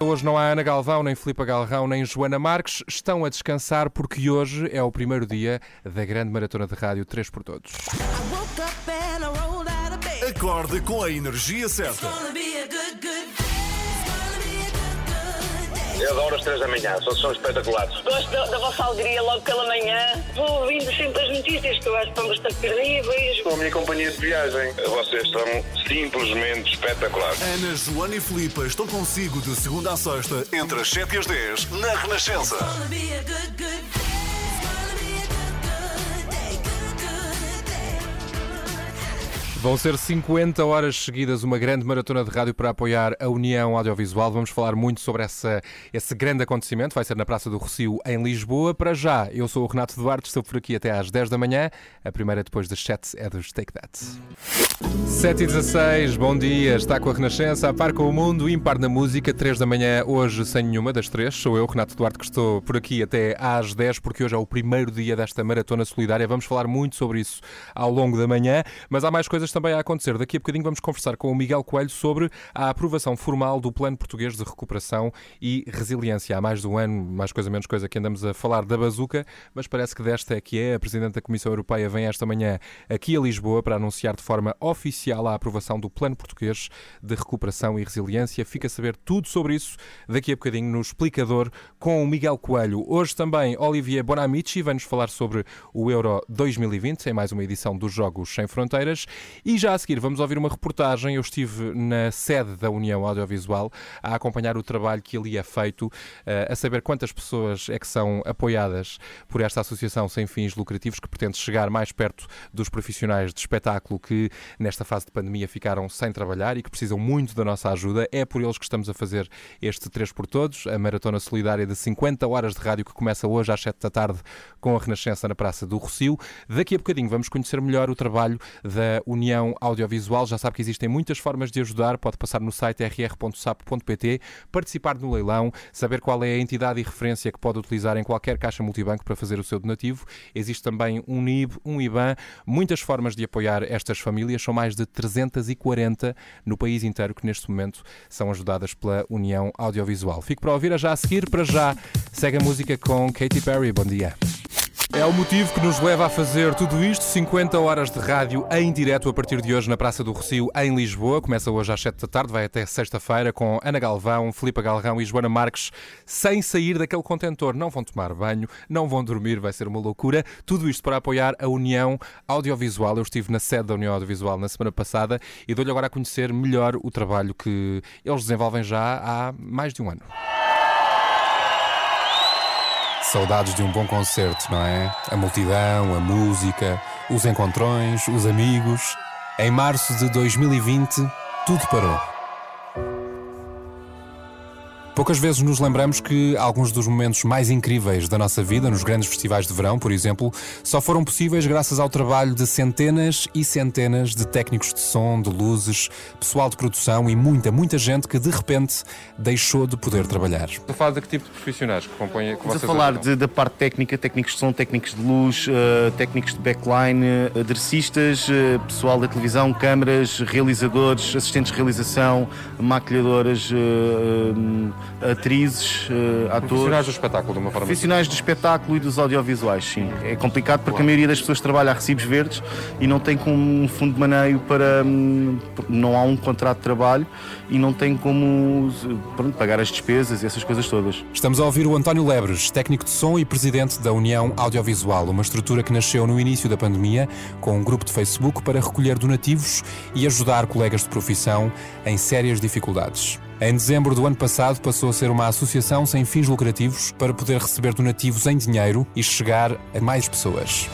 Hoje não há Ana Galvão, nem Filipa Galrão, nem Joana Marques. Estão a descansar porque hoje é o primeiro dia da grande maratona de rádio 3 por Todos. Acorde com a energia certa. Eu adoro as três da manhã, são, são espetaculares. Gosto da, da vossa alegria logo pela manhã. Vou ouvindo sempre as notícias que eu acho que estão bastante terríveis. Com a minha companhia de viagem, vocês são simplesmente espetaculares. Ana, Joana e Filipa estão consigo de segunda a sexta, entre as 7 e as 10, na Renascença. Vão ser 50 horas seguidas, uma grande maratona de rádio para apoiar a União Audiovisual. Vamos falar muito sobre essa, esse grande acontecimento. Vai ser na Praça do Rocio, em Lisboa. Para já, eu sou o Renato Duarte, estou por aqui até às 10 da manhã. A primeira depois das 7 é dos Take That. 7 e 16, bom dia. Está com a Renascença, a par com o mundo, impar na música. 3 da manhã, hoje sem nenhuma das três. Sou eu, Renato Duarte, que estou por aqui até às 10, porque hoje é o primeiro dia desta maratona solidária. Vamos falar muito sobre isso ao longo da manhã, mas há mais coisas também a acontecer. Daqui a bocadinho vamos conversar com o Miguel Coelho sobre a aprovação formal do Plano Português de Recuperação e Resiliência. Há mais de um ano, mais coisa menos coisa, que andamos a falar da bazuca, mas parece que desta é que é. A Presidente da Comissão Europeia vem esta manhã aqui a Lisboa para anunciar de forma oficial a aprovação do Plano Português de Recuperação e Resiliência. Fica a saber tudo sobre isso daqui a bocadinho no Explicador com o Miguel Coelho. Hoje também Olivier Bonamici vai-nos falar sobre o Euro 2020, em mais uma edição dos Jogos Sem Fronteiras. E já a seguir vamos ouvir uma reportagem. Eu estive na sede da União Audiovisual a acompanhar o trabalho que ali é feito, eh, a saber quantas pessoas é que são apoiadas por esta associação sem fins lucrativos que pretende chegar mais perto dos profissionais de espetáculo que nesta fase de pandemia ficaram sem trabalhar e que precisam muito da nossa ajuda. É por eles que estamos a fazer este 3 por Todos, a maratona solidária de 50 horas de rádio que começa hoje às 7 da tarde com a Renascença na Praça do Rocio. Daqui a bocadinho vamos conhecer melhor o trabalho da União Audiovisual. Já sabe que existem muitas formas de ajudar. Pode passar no site rr.sap.pt, participar no leilão, saber qual é a entidade e referência que pode utilizar em qualquer caixa multibanco para fazer o seu donativo. Existe também um NIB, um IBAN, muitas formas de apoiar estas famílias. São mais de 340 no país inteiro que neste momento são ajudadas pela União Audiovisual. Fico para ouvir a já a seguir. Para já, segue a música com Katy Perry. Bom dia. É o motivo que nos leva a fazer tudo isto. 50 horas de rádio em direto a partir de hoje na Praça do Rocio, em Lisboa. Começa hoje às 7 da tarde, vai até sexta-feira com Ana Galvão, Filipa Galrão e Joana Marques, sem sair daquele contentor. Não vão tomar banho, não vão dormir, vai ser uma loucura. Tudo isto para apoiar a União Audiovisual. Eu estive na sede da União Audiovisual na semana passada e dou-lhe agora a conhecer melhor o trabalho que eles desenvolvem já há mais de um ano. Saudades de um bom concerto, não é? A multidão, a música, os encontrões, os amigos. Em março de 2020, tudo parou. Poucas vezes nos lembramos que alguns dos momentos mais incríveis da nossa vida, nos grandes festivais de verão, por exemplo, só foram possíveis graças ao trabalho de centenas e centenas de técnicos de som, de luzes, pessoal de produção e muita, muita gente que de repente deixou de poder trabalhar. Estou a falar de que tipo de profissionais que compõem que Estamos a falar de, da parte técnica, técnicos de som, técnicos de luz, uh, técnicos de backline, uh, aderecistas, uh, pessoal da televisão, câmaras, realizadores, assistentes de realização, maquilhadoras atrizes, uh, atores. Profissionais do espetáculo, de uma forma Profissionais do espetáculo e dos audiovisuais, sim. É complicado porque a maioria das pessoas trabalha a recibos verdes e não tem como um fundo de maneio para. Hum, não há um contrato de trabalho e não tem como pronto, pagar as despesas e essas coisas todas. Estamos a ouvir o António Lebres, técnico de som e presidente da União Audiovisual, uma estrutura que nasceu no início da pandemia com um grupo de Facebook para recolher donativos e ajudar colegas de profissão em sérias dificuldades. Em dezembro do ano passado passou a ser uma associação sem fins lucrativos para poder receber donativos em dinheiro e chegar a mais pessoas.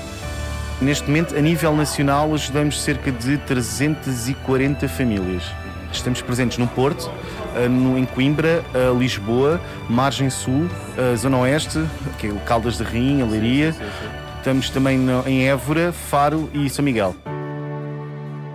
Neste momento, a nível nacional, ajudamos cerca de 340 famílias. Estamos presentes no Porto, eh, em Coimbra, eh, Lisboa, Margem Sul, eh, Zona Oeste, que é o Caldas de Rainha, Leiria. Estamos também em Évora, Faro e São Miguel.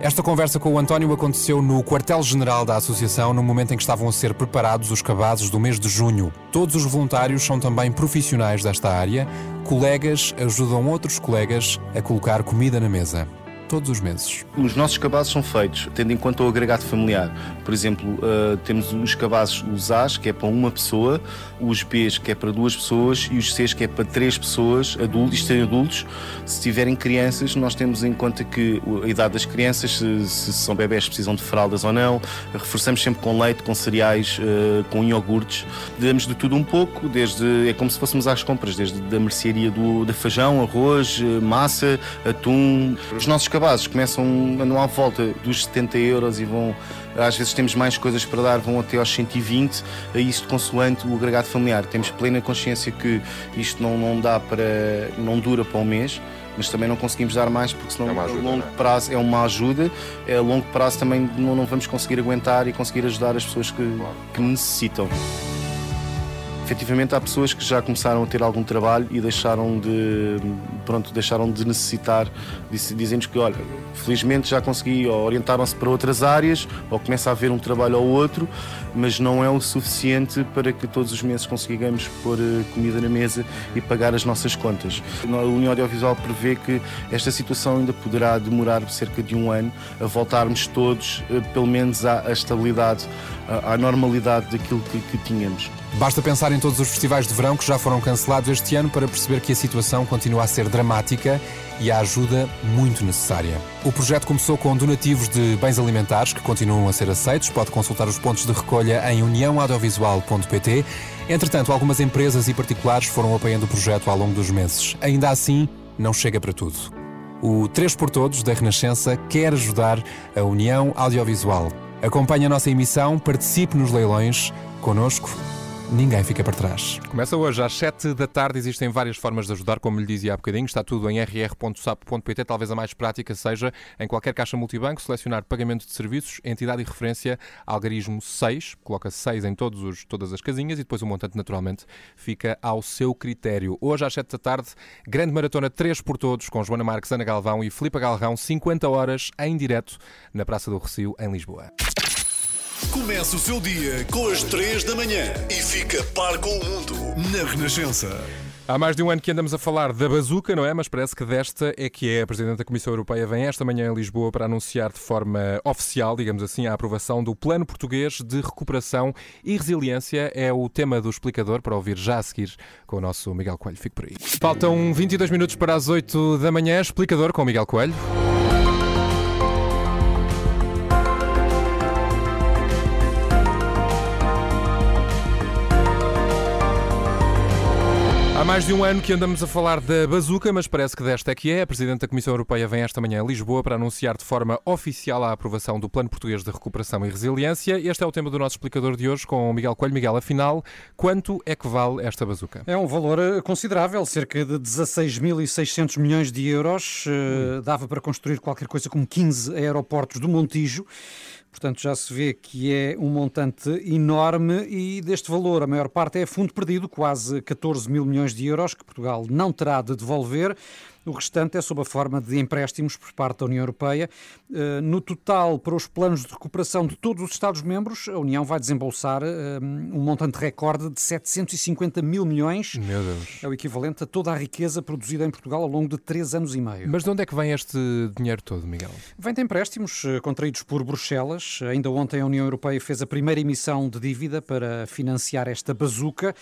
Esta conversa com o António aconteceu no quartel-general da Associação no momento em que estavam a ser preparados os cabazes do mês de junho. Todos os voluntários são também profissionais desta área, colegas ajudam outros colegas a colocar comida na mesa. todos os meses. Os nossos cabazes são feitos tendo em conta o agregado familiar. Por exemplo, uh, temos os cabazes, os A's, que é para uma pessoa, os B's, que é para duas pessoas, e os C's, que é para três pessoas, adultos, isto é adultos. Se tiverem crianças, nós temos em conta que a idade das crianças, se, se são bebés, precisam de fraldas ou não. Reforçamos sempre com leite, com cereais, uh, com iogurtes. Damos de tudo um pouco, desde é como se fôssemos às compras, desde a mercearia do, de feijão, arroz, eh, massa, atum. Os nossos cabazes começam, andam à volta dos 70 euros e vão às vezes temos mais coisas para dar, vão até aos 120, a isto consoante o agregado familiar. Temos plena consciência que isto não, não dá para, não dura para um mês, mas também não conseguimos dar mais porque senão É ajuda, a longo é? prazo é uma ajuda, a longo prazo também não, não vamos conseguir aguentar e conseguir ajudar as pessoas que, que necessitam. Efetivamente há pessoas que já começaram a ter algum trabalho e deixaram de, pronto, deixaram de necessitar, diz- dizem-nos que, olha, felizmente já consegui, orientaram-se para outras áreas, ou começa a haver um trabalho ou outro, mas não é o suficiente para que todos os meses consigamos pôr eh, comida na mesa e pagar as nossas contas. A União Audiovisual prevê que esta situação ainda poderá demorar cerca de um ano a voltarmos todos, eh, pelo menos, à, estabilidade, à normalidade daquilo que- que tínhamos. Basta pensar em todos os festivais de verão que já foram cancelados este ano para perceber que a situação continua a ser dramática e a ajuda muito necessária. O projeto começou com donativos de bens alimentares que continuam a ser aceitos. Pode consultar os pontos de recolha em uniãoaudiovisual.pt. Entretanto, algumas empresas e particulares foram apoiando o projeto ao longo dos meses. Ainda assim, não chega para tudo. O 3 por Todos da Renascença quer ajudar a União Audiovisual. Acompanhe a nossa emissão, participe nos leilões. Conosco, ninguém fica para trás. Começa hoje às 7 da tarde. Existem várias formas de ajudar, como lhe dizia há bocadinho. Está tudo em rr.sap.pt. Talvez a mais prática seja em qualquer caixa multibanco selecionar pagamento de serviços, entidade e referência algarismo 6. Coloca 6 em todos os, todas as casinhas e depois o montante, naturalmente, fica ao seu critério. Hoje às 7 da tarde, grande maratona 3 por todos com Joana Marques, Ana Galvão e Filipe Galrão, 50 horas em direto na Praça do Recio, em Lisboa. Começa o seu dia com as 3 da manhã e fica par com o mundo na Renascença. Há mais de um ano que andamos a falar da bazuca, não é? Mas parece que desta é que é. A Presidente da Comissão Europeia vem esta manhã em Lisboa para anunciar de forma oficial, digamos assim, a aprovação do Plano Português de Recuperação e Resiliência. É o tema do explicador para ouvir já a seguir com o nosso Miguel Coelho. Fique por aí. Faltam 22 minutos para as 8 da manhã. Explicador com o Miguel Coelho. Mais de um ano que andamos a falar da bazuca, mas parece que desta é que é. A Presidente da Comissão Europeia vem esta manhã a Lisboa para anunciar de forma oficial a aprovação do Plano Português de Recuperação e Resiliência. Este é o tema do nosso explicador de hoje com o Miguel Coelho. Miguel, afinal, quanto é que vale esta bazuca? É um valor eh, considerável, cerca de 16.600 milhões de euros. Eh, Dava para construir qualquer coisa como 15 aeroportos do Montijo. Portanto, já se vê que é um montante enorme e deste valor a maior parte é fundo perdido, quase 14 mil milhões de euros, que Portugal não terá de devolver. O restante é sob a forma de empréstimos por parte da União Europeia. Eh, No total, para os planos de recuperação de todos os Estados-membros, a União vai desembolsar eh, um montante recorde de 750 mil milhões. Meu Deus. É o equivalente a toda a riqueza produzida em Portugal ao longo de três anos e meio. Mas de onde é que vem este dinheiro todo, Miguel? Vem de empréstimos eh, contraídos por Bruxelas. Ainda ontem a União Europeia fez a primeira emissão de dívida para financiar esta bazuca.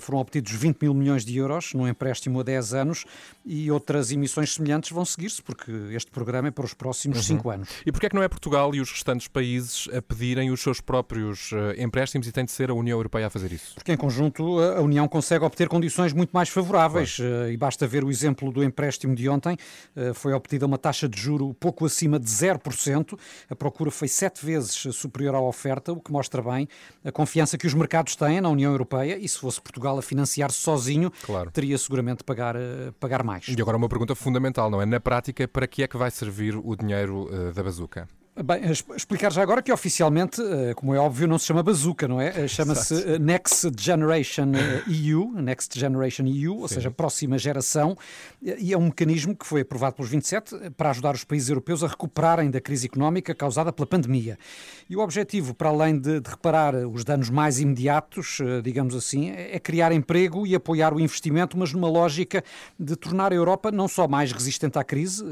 Foram obtidos 20 mil milhões de euros num empréstimo a 10 anos e outras emissões semelhantes vão seguir-se porque este programa é para os próximos cinco anos. E porquê é que não é Portugal e os restantes países a pedirem os seus próprios eh, empréstimos e tem de ser a União Europeia a fazer isso? Porque em conjunto a União consegue obter condições muito mais favoráveis eh, e basta ver o exemplo do empréstimo de ontem. Eh, Foi obtida uma taxa de juro pouco acima de 0%. A procura foi sete vezes superior à oferta, o que mostra bem a confiança que os mercados têm na União Europeia e se fosse Portugal a financiar-se sozinho, Claro. teria seguramente de pagar, pagar mais. E agora uma pergunta fundamental, não é? Na prática, para que é que vai servir o dinheiro eh, da bazuca? Bem, explicar já agora que oficialmente, eh, como é óbvio, não se chama Bazooka, não é? Eh, chama-se eh, Next Generation EU, Next Generation EU, ou Sim. seja, próxima geração, e é um mecanismo que foi aprovado pelos 27 para ajudar os países europeus a recuperarem da crise económica causada pela pandemia. E o objetivo, para além de, de reparar os danos mais imediatos, digamos assim, é criar emprego e apoiar o investimento, mas numa lógica de tornar a Europa não só mais resistente à crise,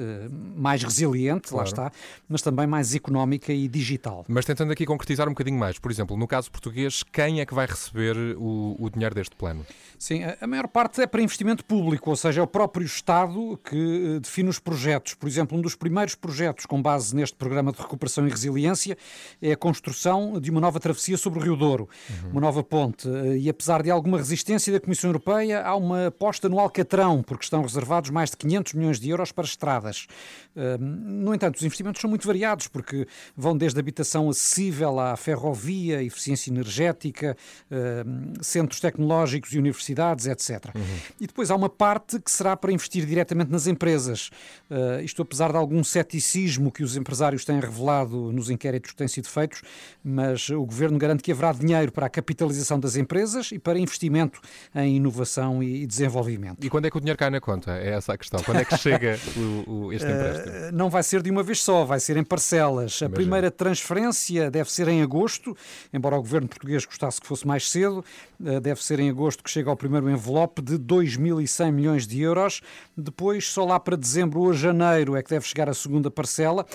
mais resiliente, claro. lá está, mas também mais económica e digital. Mas tentando aqui concretizar um bocadinho mais, por exemplo, no caso português, quem é que vai receber o, o dinheiro deste plano? Sim, a maior parte é para investimento público, ou seja, é o próprio Estado que eh, define os projetos. Por exemplo, um dos primeiros projetos com base neste programa de recuperação e resiliência é a construção de uma nova travessia sobre o Rio Douro, uhum. uma nova ponte. Eh, e apesar de alguma resistência da Comissão Europeia, há uma aposta no Alcatrão, porque estão reservados mais de 500 milhões de euros para estradas. Eh, no entanto, os investimentos são muito variados, porque porque vão desde habitação acessível à ferrovia, eficiência energética, ehm, centros tecnológicos e universidades, etc. Uhum. E depois há uma parte que será para investir diretamente nas empresas. Uh, isto apesar de algum ceticismo que os empresários têm revelado nos inquéritos que têm sido feitos, mas o Governo garante que haverá dinheiro para a capitalização das empresas e para investimento em inovação e desenvolvimento. E quando é que o dinheiro cai na conta? É essa a questão. Quando é que chega o, o, este empréstimo? Uh, não vai ser de uma vez só, vai ser em parcelas. A primeira transferência deve ser em agosto, embora o governo português gostasse que fosse mais cedo, eh, deve ser em agosto que chega ao primeiro envelope de 2.100 milhões de euros. Depois, só lá para dezembro ou janeiro é que deve chegar a segunda parcela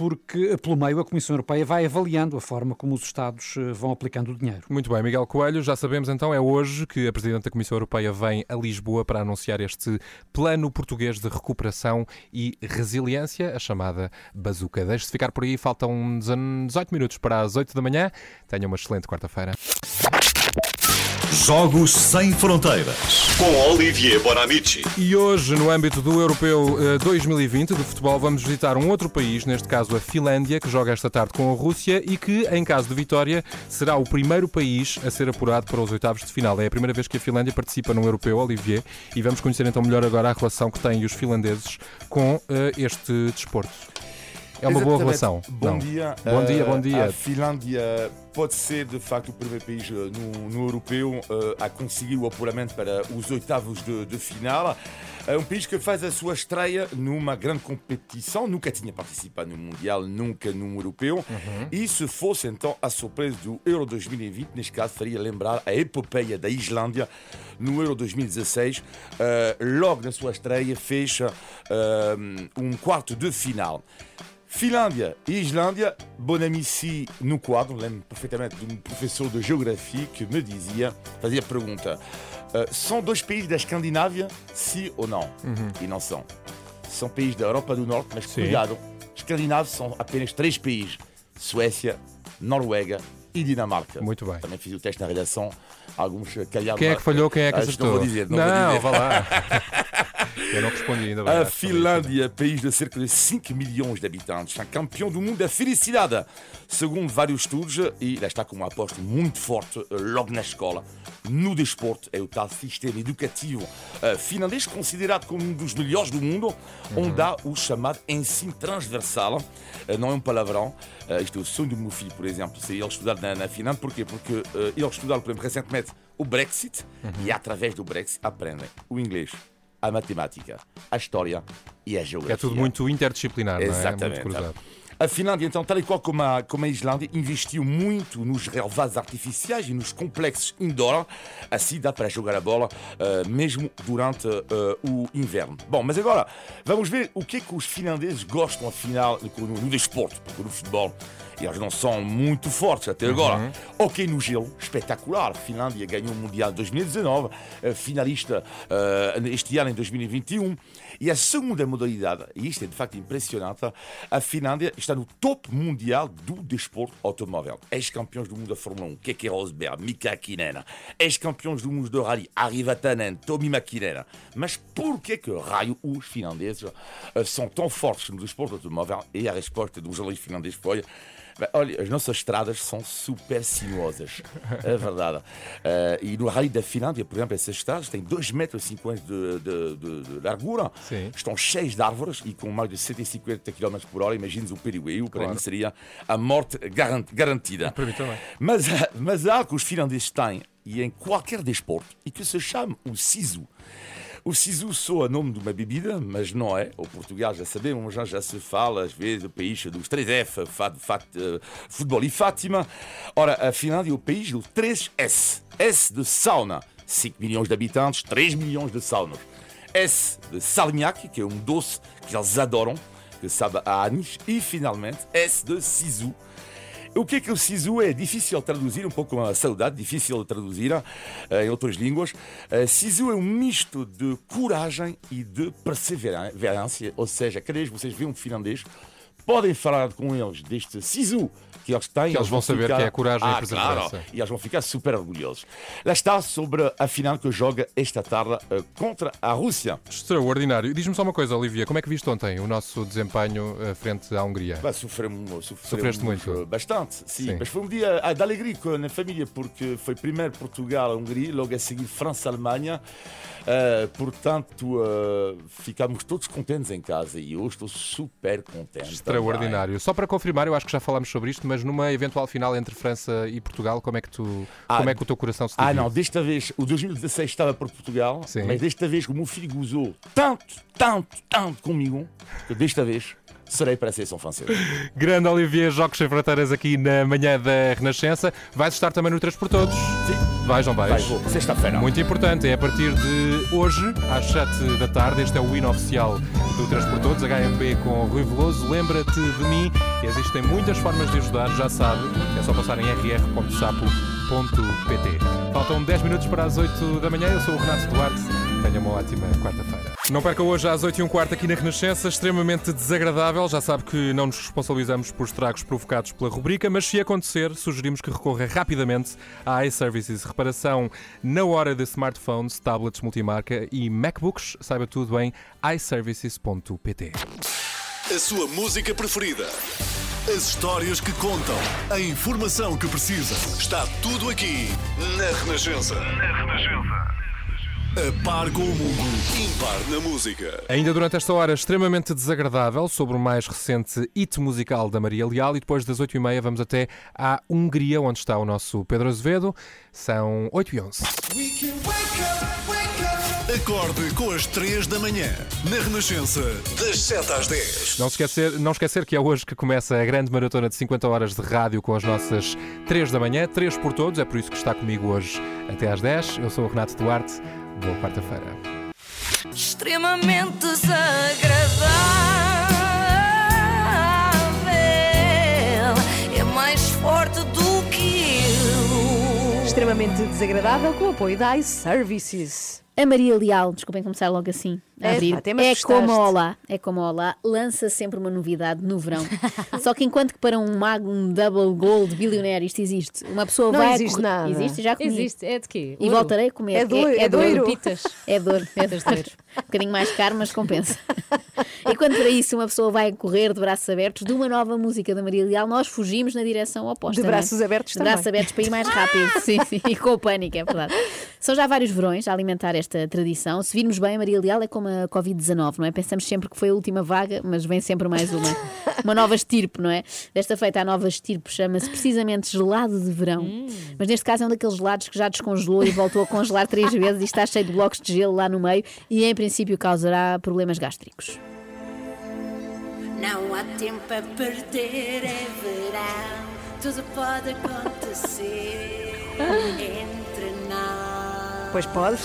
porque pelo meio a Comissão Europeia vai avaliando a forma como os Estados eh, vão aplicando o dinheiro. Muito bem, Miguel Coelho, já sabemos então, é hoje que a Presidente da Comissão Europeia vem a Lisboa para anunciar este plano português de recuperação e resiliência, a chamada Bazuca. Deixe-se ficar por aí, faltam 18 minutos para as 8 da manhã. Tenha uma excelente quarta-feira. Jogos Sem Fronteiras com Olivier Bonamici. E hoje, no âmbito do Europeu 2020 eh, de futebol, vamos visitar um outro país, neste caso a Finlândia, que joga esta tarde com a Rússia e que, em caso de vitória, será o primeiro país a ser apurado para os oitavos de final. É a primeira vez que a Finlândia participa no Europeu, Olivier, e vamos conhecer então melhor agora a relação que têm os finlandeses com uh, este desporto. É uma boa relação. Bom Não. dia. Bom dia, bom dia. A Finlândia pode ser, de facto, o primeiro país eh, no, no europeu uh, a conseguir o apuramento para os oitavos de, de final. É um país que faz a sua estreia numa grande competição, nunca tinha participado no Mundial, nunca num europeu. Uhum. E se fosse então a surpresa do Euro 2020, neste caso faria lembrar a epopeia da Islândia no Euro 2016. Uh, logo na sua estreia fez uh, um quarto de final. Finlândia e Islândia, Bonamici no quadro, lembro perfeitamente de um professor de geografia que me dizia, fazia a pergunta: uh, são dois países da Escandinávia, sim ou não? Uhum. E não são. São países da Europa do Norte, mas sim. cuidado, escandinavos são apenas três países: Suécia, Noruega e Dinamarca. Muito bem. Também fiz o teste na redação. Alguns calharam. Quem é que falhou? Quem é que acertou? Não vou dizer. Não, não vou dizer. vá lá. Eu não respondi ainda bem. A Finlândia, país de cerca de 5 milhões de habitantes, é campeão do mundo da felicidade, segundo vários estudos, e lá está com uma aposta muito forte eh, logo na escola. No desporto, é o tal sistema educativo uh, finlandês, considerado como um dos melhores do mundo, uhum. onde há o chamado ensino transversal. Uh, não é um palavrão. Isto é o sonho do meu filho, por exemplo, se ele estudar na, na Finlândia. Porquê? Porque ele estudou, por exemplo, recentemente o Brexit uhum. e através do Brexit aprendem o inglês, a matemática, a história e a geografia. É tudo muito interdisciplinar, Exatamente. não é? Muito cruzado. A Finlândia, então, tal e qual como a, como a Islândia, investiu muito nos relevados artificiais e nos complexos indoor. Assim dá para jogar a bola uh, mesmo durante uh, o inverno. Bom, mas agora vamos ver o que é que os finlandeses gostam, afinal, no, no desporto, porque no futebol eles não são muito fortes até agora. Uhum. Ok no gelo, espetacular. A Finlândia ganhou o Mundial 2019, finalista uh, este ano em 2021. E a segunda modalidade, e isto é de facto impressionante, a Finlândia está no top mundial do desporto automóvel. Ex-campeões do mundo da Fórmula 1, Keke Rosberg, Mika Hakkinen. Ex-campeões do mundo do rally, Ari Vatanen, Tomi Mäkinen. Mas por que que raio os finlandeses uh, são tão fortes no desporto automóvel? E a resposta do jornalista finlandês foi Bem, olha, as nossas estradas são super sinuosas, é verdade. Eh, e no Rally da Finlândia, por exemplo, essas estradas têm 2,50 metros de, de, de, de largura, Sim. estão cheias de árvores e com mais de 150 km por hora, imagines o perigo. Para Claro. mim, seria a morte garan- garantida. Para mim também. Mas, mas há que os finlandeses têm, e em qualquer desporto, e que se chama o sisu. O sisu soa nome de uma bebida, mas não é. O Portugal já sabemos, já, já se fala às vezes o país dos 3F, fat, fat, eh, futebol e Fátima. Ora, a Finlândia é o país do 3S. S de sauna, 5 milhões de habitantes, 3 milhões de saunas. S de salmiak, que é um doce que eles adoram, que sabe a anis. E finalmente, S de sisu. O que é que o sisu é? Difícil traduzir, um pouco a saudade, difícil de traduzir eh, em outras línguas. Uh, sisu é um misto de coragem e de perseverança, ou seja, cada vez vocês veem um finlandês, podem falar com eles deste sisu que eles têm. Que eles vão saber ficar- que é coragem e ah, perseverança. Claro, e eles vão ficar super orgulhosos. Lá está sobre a final que joga esta tarde eh, contra a Rússia. Extraordinário. Diz-me só uma coisa, Olivia, como é que viste ontem o nosso desempenho eh, frente à Hungria? Bah, sofremos, Sofreste muito? eh, Bastante, sim. Sim. Mas foi um dia ah, de alegria na família, porque foi primeiro Portugal-Hungria, logo a seguir França-Alemanha. Eh, portanto, eh, ficámos todos contentes em casa e eu estou super contente. Extraordinário. Só para confirmar, eu acho que já falámos sobre isto, mas numa eventual final entre França e Portugal, como é que tu, Ah, como é que o teu coração se Ah, divide? não, desta vez, o 2016 estava por Portugal, Sim. mas desta vez o meu filho gozou tanto, tanto, tanto comigo, desta vez serei para a seleção francesa. Grande Olivier, Jogos Sem Fronteiras aqui na manhã da Renascença. Vais estar também no Três por Todos? Sim. Vais, não vais? Vai, vou, sexta-feira. Muito importante, é a partir de hoje, às 7 da tarde. Este é o hino oficial do Três por Todos, HMP com Rui Veloso. Lembra-te de mim, existem muitas formas de ajudar, já sabe, é só passar em rr.sapo.pt. Faltam 10 minutos para as 8 da manhã. Eu sou o Renato Duarte. Tenha uma ótima quarta-feira. Não perca hoje às 8 e um quarto aqui na Renascença, extremamente desagradável. Já sabe que não nos responsabilizamos por estragos provocados pela rubrica, mas se acontecer, sugerimos que recorra rapidamente à iServices. Reparação na hora de smartphones, tablets multimarca e MacBooks. Saiba tudo em iServices.pt. A sua música preferida. As histórias que contam. A informação que precisa. Está tudo aqui na Renascença. Na Renascença. A par com o mundo. Impar na música. Ainda durante esta hora extremamente desagradável sobre o mais recente hit musical da Maria Leal e depois das 8h30 vamos até à Hungria, onde está o nosso Pedro Azevedo. São 8 e 11. Acorde com as 3 da manhã. Na Renascença. Das 7 às 10. Não esquecer, não esquecer que é hoje que começa a grande maratona de 50 horas de rádio com as nossas 3 da manhã, 3 por todos, é por isso que está comigo hoje até às 10. Eu sou o Renato Duarte. Boa quarta-feira. extremamente desagradável. É mais forte do que eu. Extremamente desagradável com o apoio da iServices. A Maria Leal, desculpem começar logo assim, a É, abrir. pá, é assustaste. como a Olá, é como a Olá, lança sempre uma novidade no verão. Só que enquanto que para um Magnum Double Gold bilionário isto existe, uma pessoa Não vai existe correr- nada. Existe, já comi. Existe, é de quê? E Ouro. voltarei a comer. É doiro, é doiro. Pitas. É dor, é dor. Um bocadinho mais caro, mas compensa. E quando para isso uma pessoa vai correr de braços abertos de uma nova música da Maria Leal, nós fugimos na direção oposta. De é? braços abertos De também. braços abertos para ir mais rápido. sim, sim. E com o pânico, é verdade. São já vários verões a alimentar esta tradição. Se virmos bem, a Maria Leal é como a Covid-19, não é? Pensamos sempre que foi a última vaga, mas vem sempre mais uma. Uma nova estirpe, não é? Desta feita, a nova estirpe chama-se precisamente gelado de verão. Mas neste caso é um daqueles gelados que já descongelou e voltou a congelar três vezes e está cheio de blocos de gelo lá no meio e em princípio causará problemas gástricos. Não há tempo a perder, é verão. Tudo pode acontecer nós. Pois podes.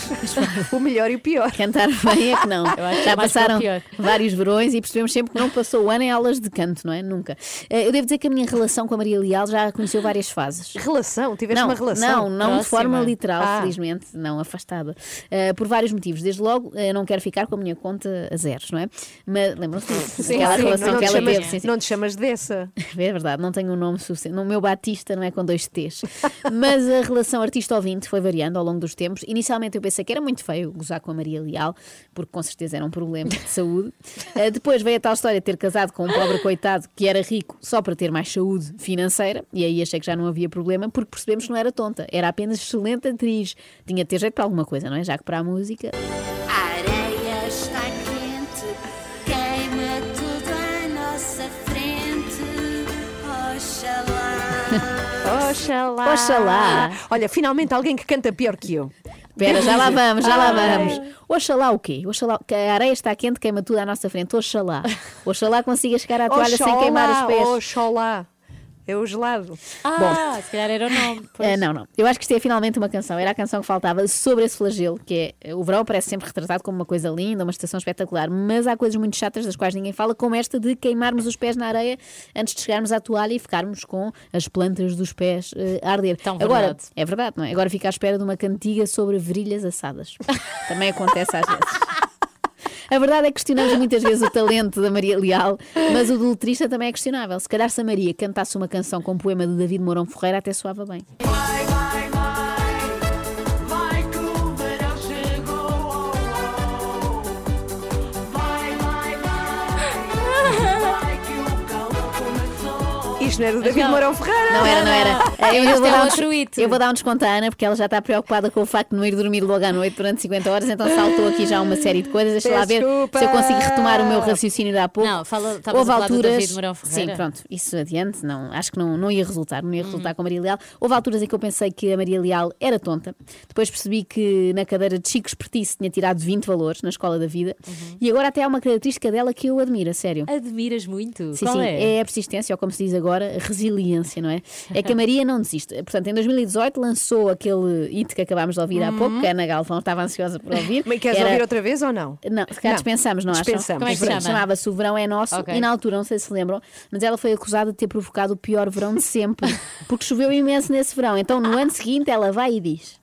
o melhor e o pior. Cantar bem é que não. que Já é o passaram vários verões e percebemos sempre que não passou o ano em aulas de canto, não é? Nunca. Eh, Eu devo dizer que a minha relação com a Maria Leal já conheceu várias fases. Relação? Tiveste Não, uma relação? não, não de próxima. forma literal, Ah. felizmente, não afastada. Eh, por vários motivos. Desde logo, eh, não quero ficar com a minha conta a zeros, não é? Mas lembram-se disso? Sim, Aquela sim, relação não, que ela chamas, teve. Sim, sim. não te chamas dessa. É verdade, não tenho um nome suficiente. No meu Batista não é com dois T's. Mas a relação artista-ouvinte foi variando ao longo dos tempos e Inicialmente eu pensei que era muito feio gozar com a Maria Leal, porque com certeza era um problema de saúde. Uh, depois veio a tal história de ter casado com um pobre coitado que era rico só para ter mais saúde financeira, e aí achei que já não havia problema, porque percebemos que não era tonta, era apenas excelente atriz. Tinha de ter jeito para alguma coisa, não é? Já que para a música. A areia está quente, queima tudo à nossa frente. Oxalá. Oxalá. Oxalá. Olha, finalmente alguém que canta pior que eu. Espera, já lá vamos, já lá vamos. Oxalá o quê? Oxalá, que a areia está quente, queima tudo à nossa frente. Oxalá. Oxalá consiga chegar à toalha sem queimar os pés. Oxalá. É o gelado. Ah, se calhar era o nome. pois. Ah, não, não. Eu acho que isto é finalmente uma canção. Era a canção que faltava sobre esse flagelo, que é o verão parece sempre retratado como uma coisa linda, uma estação espetacular, mas há coisas muito chatas das quais ninguém fala, como esta de queimarmos os pés na areia antes de chegarmos à toalha e ficarmos com as plantas dos pés eh, a arder. Tão Agora, verdade. é verdade, não é? Agora fica à espera de uma cantiga sobre virilhas assadas. Também acontece às vezes. A verdade é que questionamos muitas vezes o talento da Maria Leal, mas o do letrista também é questionável. Se calhar se a Maria cantasse uma canção com um poema de David Mourão Ferreira, até soava bem. Vai, vai, vai, Isto não é do David Mourão Ferreira. Não era, não era. Eu, Este vou é dar um des- eu vou dar um desconto à Ana porque ela já está preocupada com o facto de não ir dormir logo à noite durante 50 horas, então saltou aqui já uma série de coisas. Deixa lá ver Desculpa. se eu consigo retomar o meu raciocínio de há pouco. Não, fala- Houve a falar do alturas. David Mourão Ferreira. Sim, pronto, isso adiante, não, acho que não, não ia resultar, não ia resultar Hum. com a Maria Leal. Houve alturas em que eu pensei que a Maria Leal era tonta, depois percebi que na cadeira de Chico Espertice tinha tirado 20 valores na escola da vida Uhum. e agora até há uma característica dela que eu admiro, a sério. Admiras muito. Sim, Qual sim, é? é a persistência, ou como se diz agora, a resiliência, não é? É que a Maria não desiste. Portanto, em 2018 lançou aquele hit que acabámos de ouvir há pouco, que a Ana Galvão estava ansiosa por ouvir. Mas queres Era- ouvir outra vez ou não? Não, se calhar Não. dispensamos, não acham? Dispensamos. Como é que se chama? Chamava-se O Verão é Nosso Ok. e na altura, não sei se se lembram, mas ela foi acusada de ter provocado o pior verão de sempre, porque choveu imenso nesse verão. Então, no ano seguinte, ela vai e diz.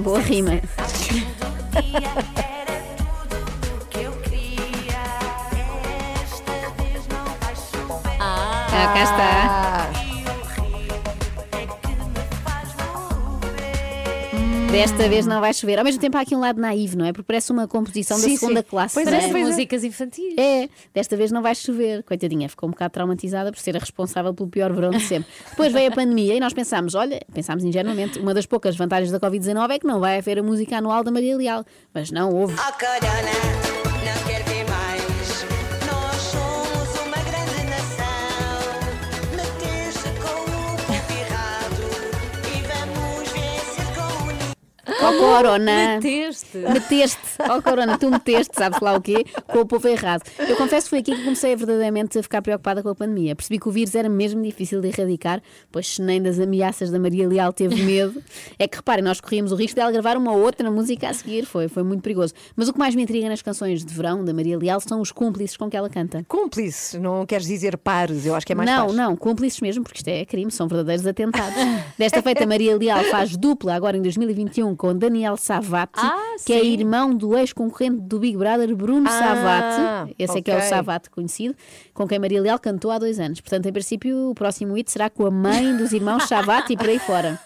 Vai chover. Ah, cá está. Desta vez não vai chover. Ao mesmo tempo, há aqui um lado naivo, não é? Porque parece uma composição Sim, da segunda sim. classe. Pois é, Parece pois é. músicas infantis. É, desta vez não vai chover. Coitadinha, ficou um bocado traumatizada por ser a responsável pelo pior verão de sempre. Depois veio a pandemia e nós pensámos, olha, pensámos ingenuamente, uma das poucas vantagens da Covid-19 é que não vai haver a música anual da Maria Leal. Mas não houve. Oh Corona, não quer Ó Corona! Meteste. Meteste, ó Corona, tu meteste, sabes lá o quê? Com o povo errado. Eu confesso que foi aqui que comecei verdadeiramente a ficar preocupada com a pandemia. Percebi que o vírus era mesmo difícil de erradicar, pois se nem das ameaças da Maria Leal teve medo, é que reparem, nós corríamos o risco dela gravar uma outra música a seguir. Foi, foi muito perigoso. Mas o que mais me intriga nas canções de verão da Maria Leal são os cúmplices com que ela canta. Cúmplice, não queres dizer pares, eu acho que é mais não, pares. não, cúmplices mesmo, porque isto é crime, são verdadeiros atentados. Desta feita, Maria Leal faz dupla agora em 2021 com Daniel Savate, Ah, que é sim. irmão do ex-concorrente do Big Brother, Bruno Ah, Savate. Esse é que é o. Savate conhecido, com quem Maria Leal cantou há dois anos. Portanto, em princípio, o próximo hit será com a mãe dos irmãos Savate e por aí fora.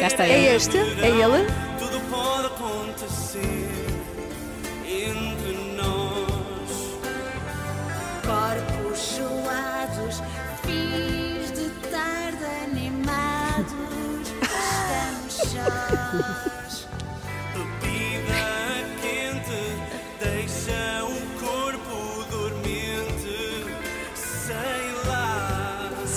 Cá está ele. É este? É ele?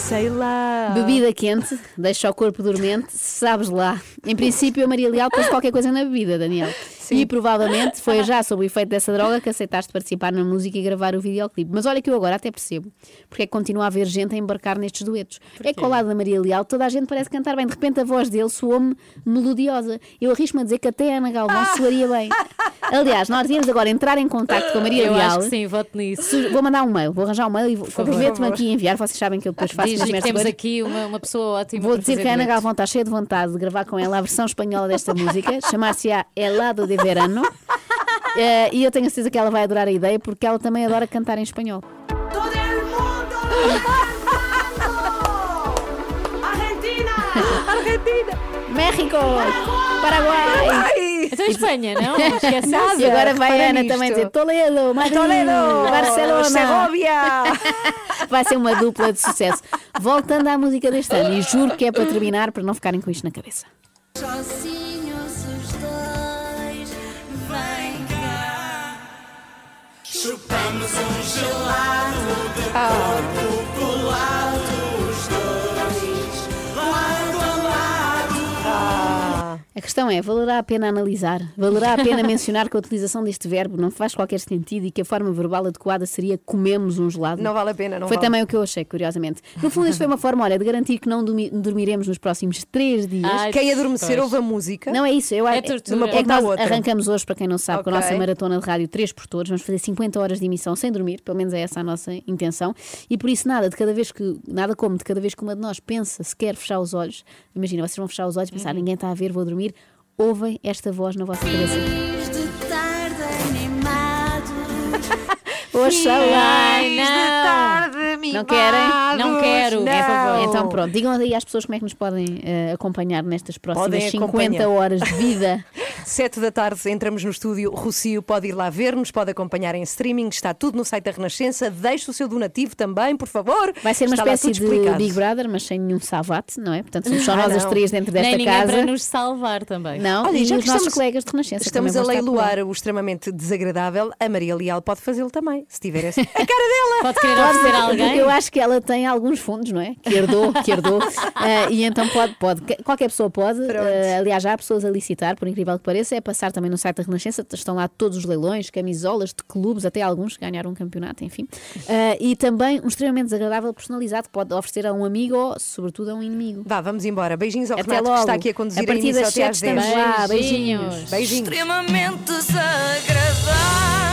Sei lá. Bebida quente, deixa o corpo dormente, sabes lá. Em princípio, a Maria Leal pôs qualquer coisa na bebida, Daniel. E provavelmente foi já sob o efeito dessa droga que aceitaste participar na música e gravar o videoclipe. Mas olha que eu agora até percebo porque é que continua a haver gente a embarcar nestes duetos. É que ao lado da Maria Leal toda a gente parece cantar bem. De repente a voz dele soou-me melodiosa. Eu arrisco-me a dizer que até a Ana Galvão soaria bem. Aliás, nós íamos agora entrar em contato com a Maria Eu Leal. acho que sim, voto nisso. Vou mandar um mail, vou arranjar um mail e vou- favor. comprometo-me aqui a enviar. Vocês sabem que eu depois faço Diz nas que minhas temos coisas. aqui uma, uma pessoa ótima. Vou para dizer fazer que a Ana. Galvão está cheia de vontade de gravar com ela a versão espanhola desta música, chamar-se-á Helado de Verano. Eh, e eu tenho a certeza que ela vai adorar a ideia porque ela também adora cantar em espanhol. Argentina! Argentina! México! Paraguai! Então Espanha, não? Esquece E agora vai a Ana nisto. também dizer Toledo, Madrid, Toledo! Barcelona. Segovia! Vai ser uma dupla de sucesso. Voltando à música deste ano, e juro que é para terminar, para não ficarem com isto na cabeça. Sozinhos os dois, vem cá. Chupamos um gelado de corpo colado, os dois, lado a lado. A questão é, valerá a pena analisar? Valerá a pena mencionar que a utilização deste verbo não faz qualquer sentido e que a forma verbal adequada seria comemos um gelado? Não vale a pena, não Foi vale. também o que eu achei, curiosamente. No fundo, isto foi uma forma, olha, de garantir que não dormi- dormiremos nos próximos três dias. Ai, Quem adormecer Pois. ouve a música. Não é isso, eu É tortura. é De uma que ponta à nós outra. arrancamos hoje, para quem não sabe, com a nossa maratona de rádio 3 por todos. Vamos fazer 50 horas de emissão sem dormir, pelo menos é essa a nossa intenção. E por isso, nada, de cada vez que, nada como de cada vez que uma de nós pensa se quer fechar os olhos, imagina, vocês vão fechar os olhos e Uhum. pensar, ninguém está a ver, vou dormir. Ouvem esta voz na vossa cabeça. Fins de tarde animado. Oxalá! Ai, não. Não querem? Não quero, por favor. Então pronto, digam aí às pessoas como é que nos podem eh, acompanhar nestas próximas Podem 50 acompanhar. horas de vida. Sete da tarde entramos no estúdio. Rocio pode ir lá ver-nos, pode acompanhar em streaming. Está tudo no site da Renascença. Deixe o seu donativo também, por favor. Vai ser uma Está espécie de explicado. Big Brother, mas sem nenhum savate, não é? Portanto, somos só Ah, nós as três dentro desta Nem casa. para nos salvar também. Não, Olha, e já os nossos estamos- colegas de Renascença Estamos a leiloar o extremamente desagradável. A Maria Leal pode fazê-lo também, se tiver essa. A cara dela! Pode querer oferecer alguém? eu acho que ela tem alguns fundos, não é? Que herdou, que herdou. Ah, e então pode, pode, que- qualquer pessoa pode. Ah, aliás, já há pessoas a licitar, por incrível que pareça, é passar também no site da Renascença, estão lá todos os leilões, camisolas de clubes, até alguns que ganharam um campeonato, enfim. Ah, e também um extremamente desagradável personalizado que pode oferecer a um amigo ou, sobretudo, a um inimigo. Vá, vamos embora. Beijinhos ao Até Renato, que logo. está aqui a conduzir A partir início das até às sete 10. estamos lá. Beijinhos. Beijinhos. Beijinhos. Extremamente desagradável.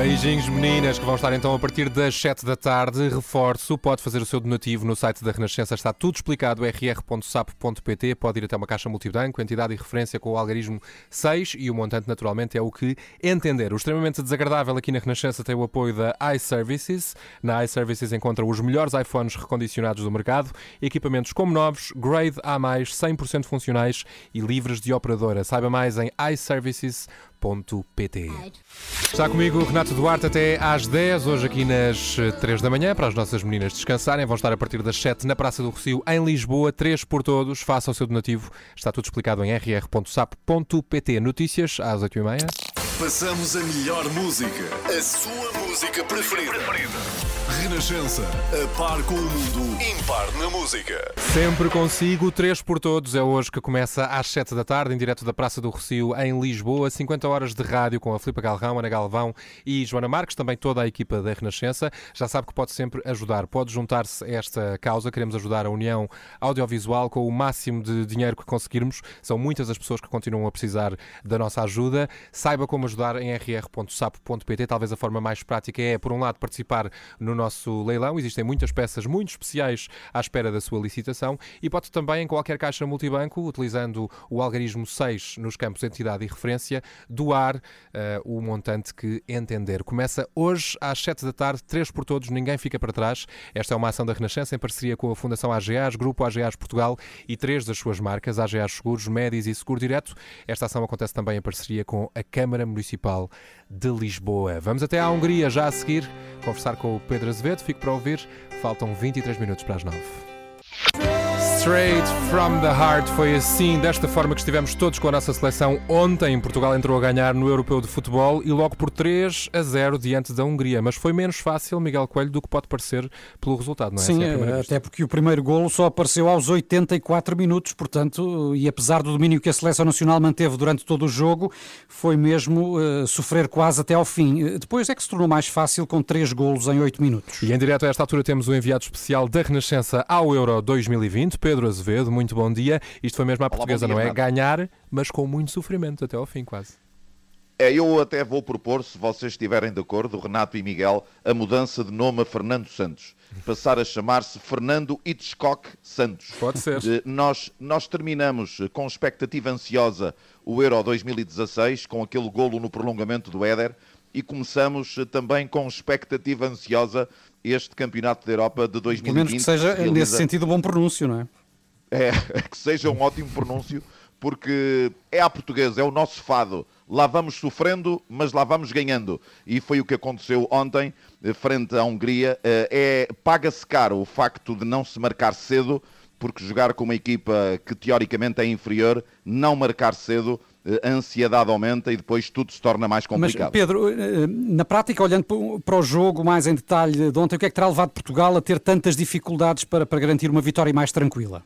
Beijinhos, meninas, que vão estar então a partir das 7 da tarde. Reforço, pode fazer o seu donativo no site da Renascença, está tudo explicado, rr.sapo.pt. Pode ir até uma caixa multibanco, entidade e referência com o algarismo 6 e o montante, naturalmente, é o que entender. O extremamente desagradável aqui na Renascença tem o apoio da iServices. Na iServices encontra os melhores iPhones recondicionados do mercado, equipamentos como novos, grade A, 100% funcionais e livres de operadora. Saiba mais em iServices.pt. Está comigo o Renato Duarte até às 10, hoje aqui nas eh, 3 da manhã, para as nossas meninas descansarem. Vão estar a partir das 7 na Praça do Rocio, em Lisboa, 3 por todos. Faça o seu donativo, está tudo explicado em rr.sap.pt. Notícias às 8h30. Passamos a melhor música, a sua música preferida. Renascença, a par com o mundo, impar na música. Sempre consigo, 3 por todos. É hoje que começa às 7 da tarde, em direto da Praça do Rocio, em Lisboa. 50 horas de rádio com a Filipa Galrão, Ana Galvão e Joana Marques, também toda a equipa da Renascença. Já sabe que pode sempre ajudar, pode juntar-se a esta causa. Queremos ajudar a União Audiovisual com o máximo de dinheiro que conseguirmos. São muitas as pessoas que continuam a precisar da nossa ajuda. Saiba como ajudar em rr.sapo.pt. Talvez a forma mais prática é, por um lado, participar no nosso leilão. Existem muitas peças muito especiais à espera da sua licitação e pode também, em qualquer caixa multibanco, utilizando o algarismo 6 nos campos de entidade e referência, doar eh, o montante que entender. Começa hoje às 7 da tarde, 3 por todos, ninguém fica para trás. Esta é uma ação da Renascença em parceria com a Fundação AGAs, Grupo AGAs Portugal e três das suas marcas, AGAs Seguros, Médis e Seguro Direto. Esta ação acontece também em parceria com a Câmara Municipal de Lisboa. Vamos até à Hungria já a seguir, conversar com o Pedro Azevedo. Fico para ouvir. Faltam 23 minutos para as 9. Straight from the Heart. Foi assim, desta forma que estivemos todos com a nossa seleção ontem. Portugal entrou a ganhar no Europeu de Futebol e logo por 3 a 0 diante da Hungria. Mas foi menos fácil, Miguel Coelho, do que pode parecer pelo resultado, não é? Sim, Assim, primeira vista. até porque o primeiro golo só apareceu aos 84 minutos, portanto, e apesar do domínio que a Seleção Nacional manteve durante todo o jogo, foi mesmo eh, sofrer quase até ao fim. Eh, Depois é que se tornou mais fácil com três golos em 8 minutos. E em direto a esta altura temos o enviado especial da Renascença ao Euro 2020, Pedro Azevedo. Muito bom dia. Isto foi mesmo à portuguesa, dia, não é? Renato. Ganhar, mas com muito sofrimento até ao fim, quase. É, eu até vou propor, se vocês estiverem de acordo, Renato e Miguel, a mudança de nome a Fernando Santos. Passar a chamar-se Fernando Hitchcock Santos. Pode ser. Eh, Nós, nós terminamos com expectativa ansiosa o Euro 2016, com aquele golo no prolongamento do Éder, e começamos eh, também com expectativa ansiosa este Campeonato da Europa de 2020. Pelo menos que seja, realiza- nesse sentido, um bom pronúncio, não é? É, que seja um ótimo pronúncio, porque é a portuguesa, é o nosso fado. Lá vamos sofrendo, mas lá vamos ganhando. E foi o que aconteceu ontem, eh, frente à Hungria. Eh, É, Paga-se caro o facto de não se marcar cedo, porque jogar com uma equipa que teoricamente é inferior, não marcar cedo, eh, a ansiedade aumenta e depois tudo se torna mais Mas, complicado. Pedro, eh, na prática, olhando para o jogo mais em detalhe de ontem, o que é que terá levado Portugal a ter tantas dificuldades para, para garantir uma vitória mais tranquila?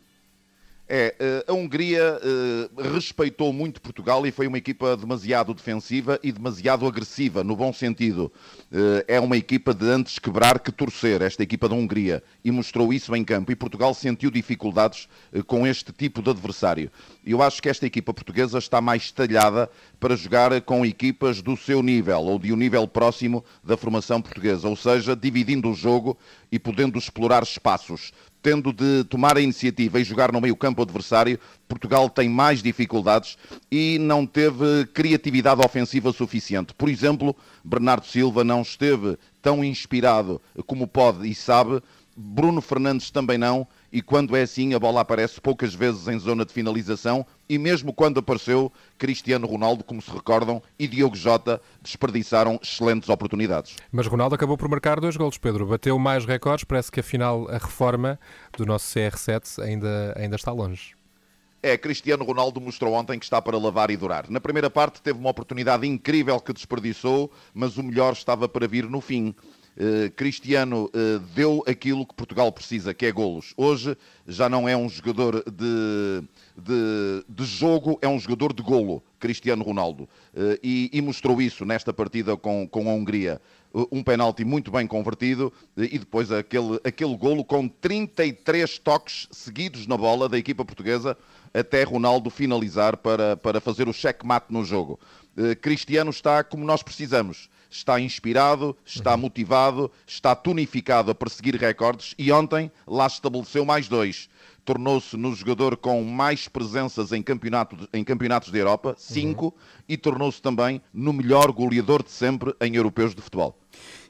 É, eh, a Hungria eh, respeitou muito Portugal e foi uma equipa demasiado defensiva e demasiado agressiva, no bom sentido. Eh, É uma equipa de antes quebrar que torcer, esta equipa da Hungria, e mostrou isso em campo. E Portugal sentiu dificuldades com este tipo de adversário. Eu acho que esta equipa portuguesa está mais talhada para jogar com equipas do seu nível ou de um nível próximo da formação portuguesa, ou seja, dividindo o jogo e podendo explorar espaços tendo de tomar a iniciativa e jogar no meio-campo adversário, Portugal tem mais dificuldades e não teve criatividade ofensiva suficiente. Por exemplo, Bernardo Silva não esteve tão inspirado como pode e sabe, Bruno Fernandes também não, e quando é assim, a bola aparece poucas vezes em zona de finalização, e mesmo quando apareceu, Cristiano Ronaldo, como se recordam, e Diogo Jota desperdiçaram excelentes oportunidades. Mas Ronaldo acabou por marcar dois golos, Pedro. Bateu mais recordes, parece que afinal a reforma do nosso CR7 ainda, ainda está longe. É, Cristiano Ronaldo mostrou ontem que está para lavar e durar. Na primeira parte teve uma oportunidade incrível que desperdiçou, mas o melhor estava para vir no fim. Eh, Cristiano eh, deu aquilo que Portugal precisa, que é golos. Hoje já não é um jogador de, de, de jogo, é um jogador de golo, Cristiano Ronaldo. Eh, e, e mostrou isso nesta partida com, com a Hungria. Um penalti muito bem convertido e depois aquele, aquele golo com 33 toques seguidos na bola da equipa portuguesa até Ronaldo finalizar para, para fazer o checkmate no jogo. Cristiano está como nós precisamos. Está inspirado, está motivado, está tonificado a perseguir recordes e ontem lá estabeleceu mais dois. Tornou-se no jogador com mais presenças em, campeonato, em campeonatos da Europa, cinco, e tornou-se também no melhor goleador de sempre em europeus de futebol.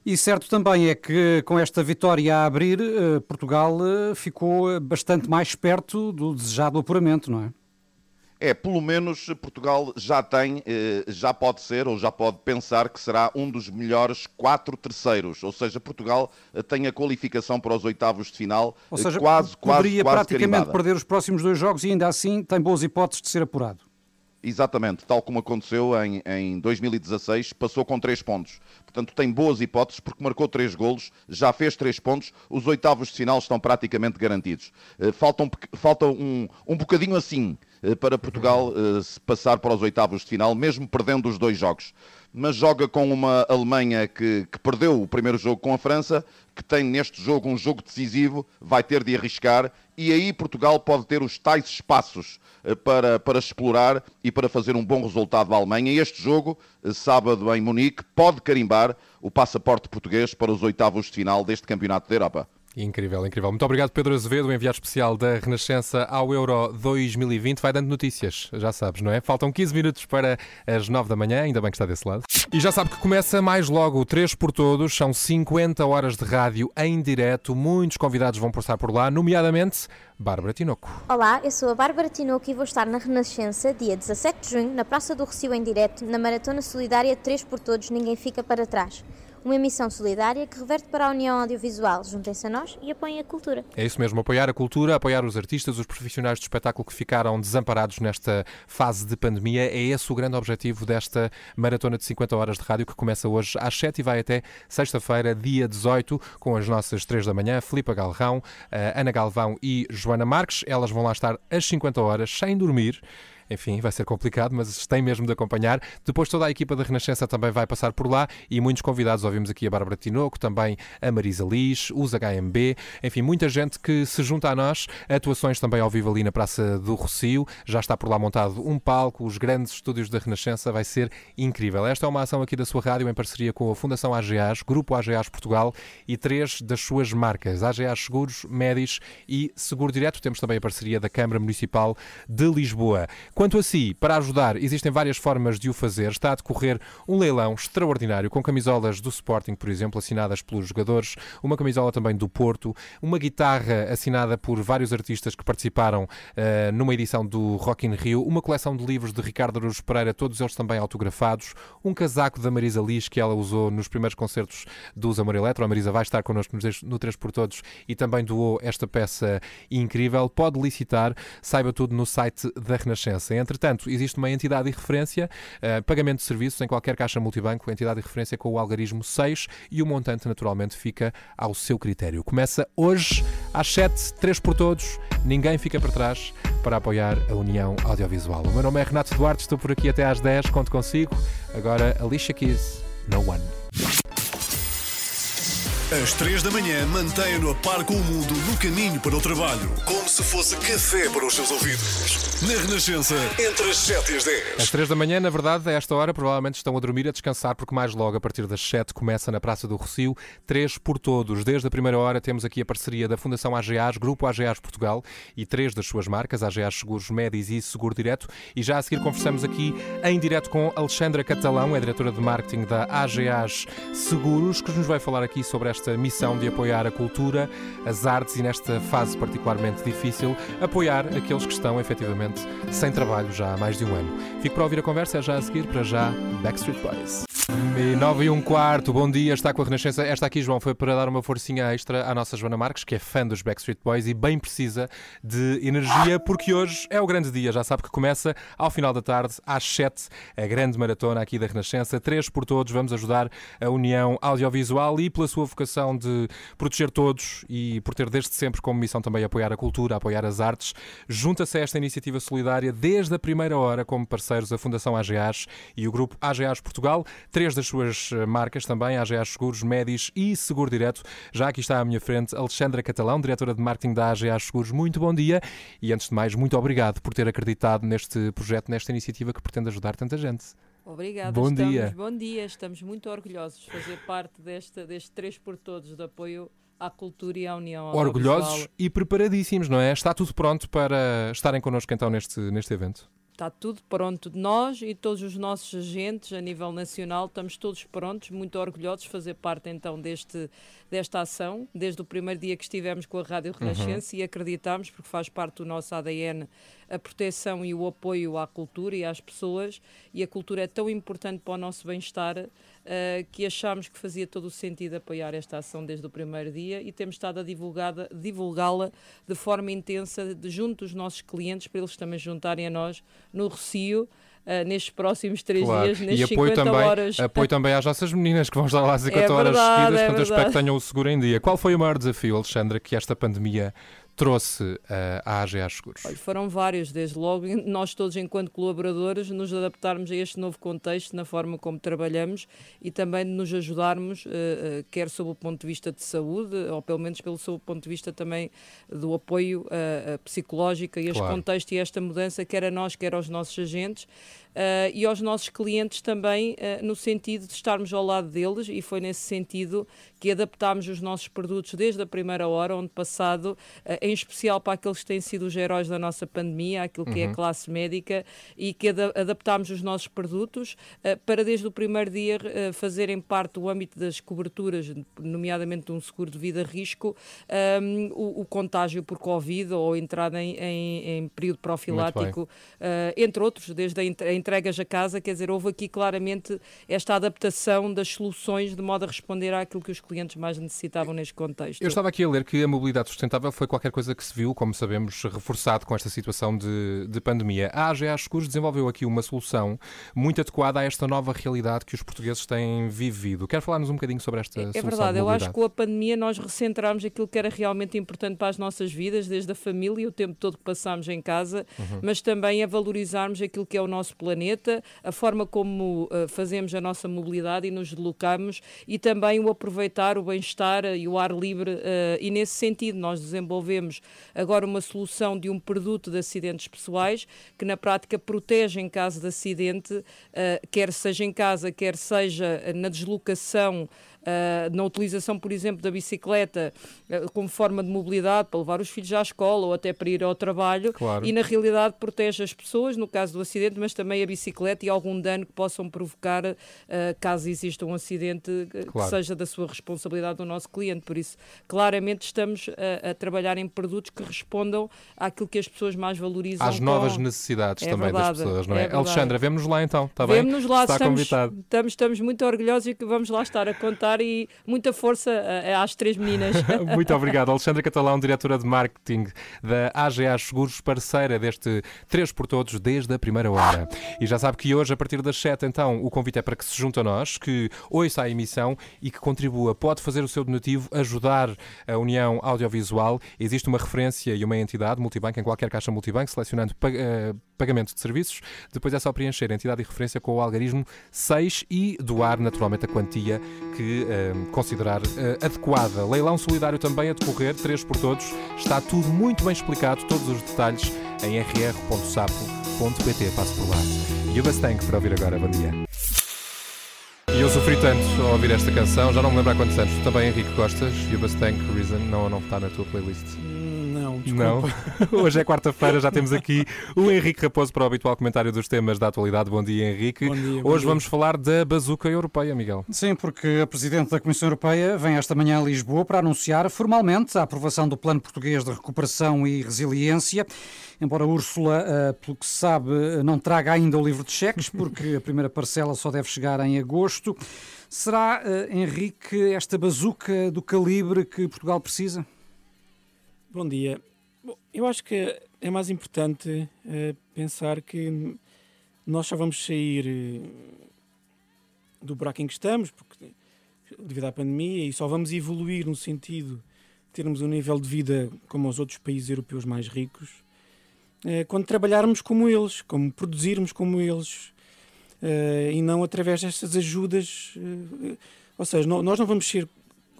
E certo também é que com esta vitória a abrir, eh, Portugal eh, ficou bastante mais perto do desejado apuramento, não é? É, pelo menos Portugal já tem, eh, já pode ser ou já pode pensar que será um dos melhores quatro terceiros. Ou seja, Portugal eh, tem a qualificação para os oitavos de final Ou eh, seja, quase, quase, poderia quase praticamente carimbada. perder os próximos dois jogos e ainda assim tem boas hipóteses de ser apurado. Exatamente, tal como aconteceu em, em 2016, passou com três pontos. Portanto, tem boas hipóteses porque marcou três golos, já fez três pontos, os oitavos de final estão praticamente garantidos. Falta um, falta um, um bocadinho assim para Portugal eh, se passar para os oitavos de final, mesmo perdendo os dois jogos. Mas joga com uma Alemanha que, que perdeu o primeiro jogo com a França, que tem neste jogo um jogo decisivo, vai ter de arriscar, e aí Portugal pode ter os tais espaços eh, para, para explorar e para fazer um bom resultado à Alemanha. E este jogo, eh, sábado em Munique, pode carimbar o passaporte português para os oitavos de final deste Campeonato da Europa. Incrível, incrível. Muito obrigado, Pedro Azevedo, enviado especial da Renascença ao Euro 2020. Vai dando notícias, já sabes, não é? Faltam 15 minutos para as 9 da manhã, ainda bem que está desse lado. E já sabe que começa mais logo o 3 por Todos, são 50 horas de rádio em direto. Muitos convidados vão passar por lá, nomeadamente Bárbara Tinoco. Olá, eu sou a Bárbara Tinoco e vou estar na Renascença, dia 17 de junho, na Praça do Recio em direto, na Maratona Solidária 3 por Todos, Ninguém Fica Para Trás. Uma emissão solidária que reverte para a União Audiovisual. Juntem-se a nós e apoiem a cultura. É isso mesmo, apoiar a cultura, apoiar os artistas, os profissionais do espetáculo que ficaram desamparados nesta fase de pandemia. É esse o grande objetivo desta maratona de 50 horas de rádio que começa hoje às 7 e vai até sexta-feira, dia 18, com as nossas 3 da manhã, Filipa Galrão, eh, Ana Galvão e Joana Marques. Elas vão lá estar às 50 horas, sem dormir. Enfim, vai ser complicado, mas tem mesmo de acompanhar. Depois toda a equipa da Renascença também vai passar por lá e muitos convidados. Ouvimos aqui a Bárbara Tinoco, também a Marisa Liz, os HMB, enfim, muita gente que se junta a nós. Atuações também ao vivo ali na Praça do Rocio. Já está por lá montado um palco, os grandes estúdios da Renascença. Vai ser incrível. Esta é uma ação aqui da sua rádio em parceria com a Fundação AGAs, Grupo AGAs Portugal e três das suas marcas, AGAs Seguros, Médis e Seguro Direto. Temos também a parceria da Câmara Municipal de Lisboa. Quanto a si, para ajudar, existem várias formas de o fazer. Está a decorrer um leilão extraordinário com camisolas do Sporting, por exemplo, assinadas pelos jogadores, uma camisola também do Porto, uma guitarra assinada por vários artistas que participaram eh, numa edição do Rock in Rio, uma coleção de livros de Ricardo Araújo Pereira, todos eles também autografados, um casaco da Marisa Liz que ela usou nos primeiros concertos do Amor Eletro. A Marisa vai estar connosco no 3 por Todos e também doou esta peça incrível. Pode licitar, saiba tudo no site da Renascença. Entretanto, existe uma entidade de referência, eh, pagamento de serviços em qualquer caixa multibanco, entidade de referência com o algarismo 6 e o montante naturalmente fica ao seu critério. Começa hoje às 7, 3 por todos, ninguém fica para trás para apoiar a União Audiovisual. O meu nome é Renato Duarte, estou por aqui até às 10, conto consigo. Agora, Alicia Keys, No One. Às 3 da manhã, mantenha-no a par com o mundo no caminho para o trabalho. Como se fosse café para os seus ouvidos. Na Renascença, entre as 7 e as 10. Às 3 da manhã, na verdade, a esta hora, provavelmente estão a dormir, a descansar, porque mais logo, a partir das 7, começa na Praça do Rocio, 3 por todos. Desde a primeira hora temos aqui a parceria da Fundação AGAs, Grupo AGAs Portugal e três das suas marcas, AGAs Seguros Médis e Seguro Direto. E já a seguir conversamos aqui em direto com Alexandra Catalão, é diretora de marketing da AGAs Seguros, que nos vai falar aqui sobre esta missão de apoiar a cultura, as artes e, nesta fase particularmente difícil, apoiar aqueles que estão efetivamente sem trabalho já há mais de um ano. Fico para ouvir a conversa, é já a seguir, para já, Backstreet Boys. E 9 e um quarto, bom dia, está com a Renascença. Esta aqui, João, foi para dar uma forcinha extra à nossa Joana Marques, que é fã dos Backstreet Boys e bem precisa de energia, porque hoje é o grande dia. Já sabe que começa ao final da tarde, às 7, a grande maratona aqui da Renascença. Três por todos, vamos ajudar a União Audiovisual e pela sua vocação de proteger todos e por ter desde sempre como missão também apoiar a cultura, apoiar as artes. Junta-se a esta iniciativa solidária desde a primeira hora como parceiros a Fundação AGAs e o Grupo AGAs Portugal. Três das suas eh, marcas também, AGAs Seguros, Médis e Seguro Direto. Já aqui está à minha frente Alexandra Catalão, diretora de marketing da AGAs Seguros. Muito bom dia e, antes de mais, muito obrigado por ter acreditado neste projeto, nesta iniciativa que pretende ajudar tanta gente. Obrigada, Bom estamos, dia. Bom dia, estamos muito orgulhosos de fazer parte deste, deste 3 por Todos de apoio à cultura e à união Orgulhosos e preparadíssimos, não é? Está tudo pronto para estarem connosco então neste, neste evento? Está tudo pronto. Nós e todos os nossos agentes a nível nacional estamos todos prontos, muito orgulhosos de fazer parte então deste, desta ação, desde o primeiro dia que estivemos com a Rádio Renascença e acreditamos, porque faz parte do nosso ADN, a proteção e o apoio à cultura e às pessoas, e a cultura é tão importante para o nosso bem-estar eh, que achámos que fazia todo o sentido apoiar esta ação desde o primeiro dia e temos estado a divulgá-la de forma intensa de, junto dos nossos clientes, para eles também juntarem a nós no Recio. Eh, nestes próximos três Claro. dias, E nestes apoio 50 também, horas. apoio também às nossas meninas que vão estar lá 50 horas verdade, seguidas, é portanto eu espero que tenham o seguro em dia. Qual foi o maior desafio, Alexandra, que esta pandemia trouxe eh, à AGA Seguros? Foram vários, desde logo, nós todos, enquanto colaboradores, nos adaptarmos a este novo contexto, na forma como trabalhamos e também nos ajudarmos, eh, quer sob o ponto de vista de saúde, ou pelo menos pelo sob o ponto de vista também do apoio eh, psicológico a este Claro. contexto e a esta mudança, quer a nós, quer aos nossos agentes. Eh, e aos nossos clientes também, eh, no sentido de estarmos ao lado deles, e foi nesse sentido que adaptámos os nossos produtos desde a primeira hora, onde passado eh, em especial para aqueles que têm sido os heróis da nossa pandemia, aquilo que é Uhum. a classe médica, e que ada- adaptámos os nossos produtos para desde o primeiro dia fazerem parte do âmbito das coberturas, nomeadamente de um seguro de vida risco, ehm, o, o contágio por Covid ou a entrada em, em- em período profilático, entre outros, desde a a entregas a casa, quer dizer, houve aqui claramente esta adaptação das soluções de modo a responder àquilo que os clientes mais necessitavam neste contexto. Eu estava aqui a ler que a mobilidade sustentável foi qualquer coisa que se viu, como sabemos, reforçado com esta situação de, de pandemia. A AGA Seguros desenvolveu aqui uma solução muito adequada a esta nova realidade que os portugueses têm vivido. Quer falar-nos um bocadinho sobre esta É solução verdade, de eu acho que com a pandemia nós recentramos aquilo que era realmente importante para as nossas vidas, desde a família, o tempo todo que passámos em casa, Uhum. mas também a valorizarmos aquilo que é o nosso planeta, a forma como uh, fazemos a nossa mobilidade e nos deslocamos e também o aproveitar o bem-estar e o ar livre. uh, e nesse sentido, nós desenvolvemos agora uma solução de um produto de acidentes pessoais que, na prática, protege em caso de acidente, uh, quer seja em casa, quer seja na deslocação. Uh, na utilização, por exemplo, da bicicleta uh, como forma de mobilidade para levar os filhos à escola ou até para ir ao trabalho Claro. e na realidade protege as pessoas no caso do acidente, mas também a bicicleta e algum dano que possam provocar uh, caso exista um acidente uh, que Claro. seja da sua responsabilidade do nosso cliente. Por isso, claramente estamos a, a trabalhar em produtos que respondam àquilo que as pessoas mais valorizam. Às novas com- necessidades É também verdade, das pessoas, não é é? Alexandra, vemos-nos lá então, está bem? Vemo-nos lá, Está estamos, convidado. estamos, estamos muito orgulhosos e que vamos lá estar a contar e muita força uh, às três meninas. Muito obrigado. Alexandra Catalão, diretora de marketing da AGA Seguros, parceira deste 3 por Todos desde a primeira hora. E já sabe que hoje, a partir das 7, então, o convite é para que se junte a nós, que ouça a emissão e que contribua. Pode fazer o seu donativo, ajudar a União Audiovisual. Existe uma referência e uma entidade, multibanco, em qualquer caixa multibanco, selecionando eh, pagamento de serviços. Depois é só preencher a entidade e referência com o algarismo 6 e doar naturalmente a quantia que eh, considerar eh, adequada. Leilão solidário também a decorrer, 3 por todos. Está tudo muito bem explicado, todos os detalhes em rr.sapo.pt. Passo por lá. Yubas Tank para ouvir agora. Bom dia. E eu sofri tanto ao ouvir esta canção, já não me lembro há quantos anos. Também, Henrique, gostas? Yubas Tank Reason não, não está na tua playlist. Não, Não. desculpa. Hoje é quarta-feira, já temos aqui o Henrique Raposo para o habitual comentário dos temas da atualidade. Bom dia, Henrique. Bom dia, bom Hoje dia. vamos falar da bazuca europeia, Miguel. Sim, porque a Presidente da Comissão Europeia vem esta manhã a Lisboa para anunciar formalmente a aprovação do Plano Português de Recuperação e Resiliência. Embora Úrsula, eh, pelo que se sabe, não traga ainda o livro de cheques, porque a primeira parcela só deve chegar em agosto. Será, eh, Henrique, esta bazuca do calibre que Portugal precisa? Bom dia. Eu acho que é mais importante eh, pensar que nós só vamos sair eh, do buraco em que estamos, porque devido à pandemia, e só vamos evoluir no sentido de termos um nível de vida como os outros países europeus mais ricos, eh, quando trabalharmos como eles, como produzirmos como eles, e não através destas ajudas. ou seja, nós não vamos ser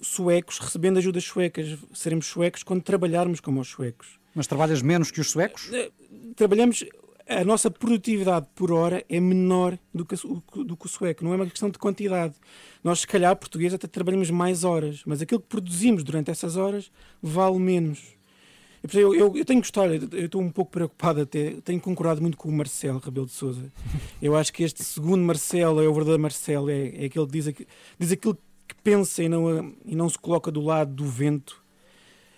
suecos recebendo ajudas suecas, seremos suecos quando trabalharmos como os suecos. Mas trabalhas menos que os suecos? Eh, Trabalhamos, a nossa produtividade por hora é menor do que, do que o sueco, não é uma questão de quantidade. Nós, se calhar, português, até trabalhamos mais horas, mas aquilo que produzimos durante essas horas vale menos. Eu, eu, eu tenho gostado, eu estou um pouco preocupado até, tenho concordado muito com o Marcelo Rebelo de Souza. Eu acho que este segundo Marcelo é o verdadeiro Marcelo, é, é aquele que diz, diz aquilo que pensa e não, e não se coloca do lado do vento.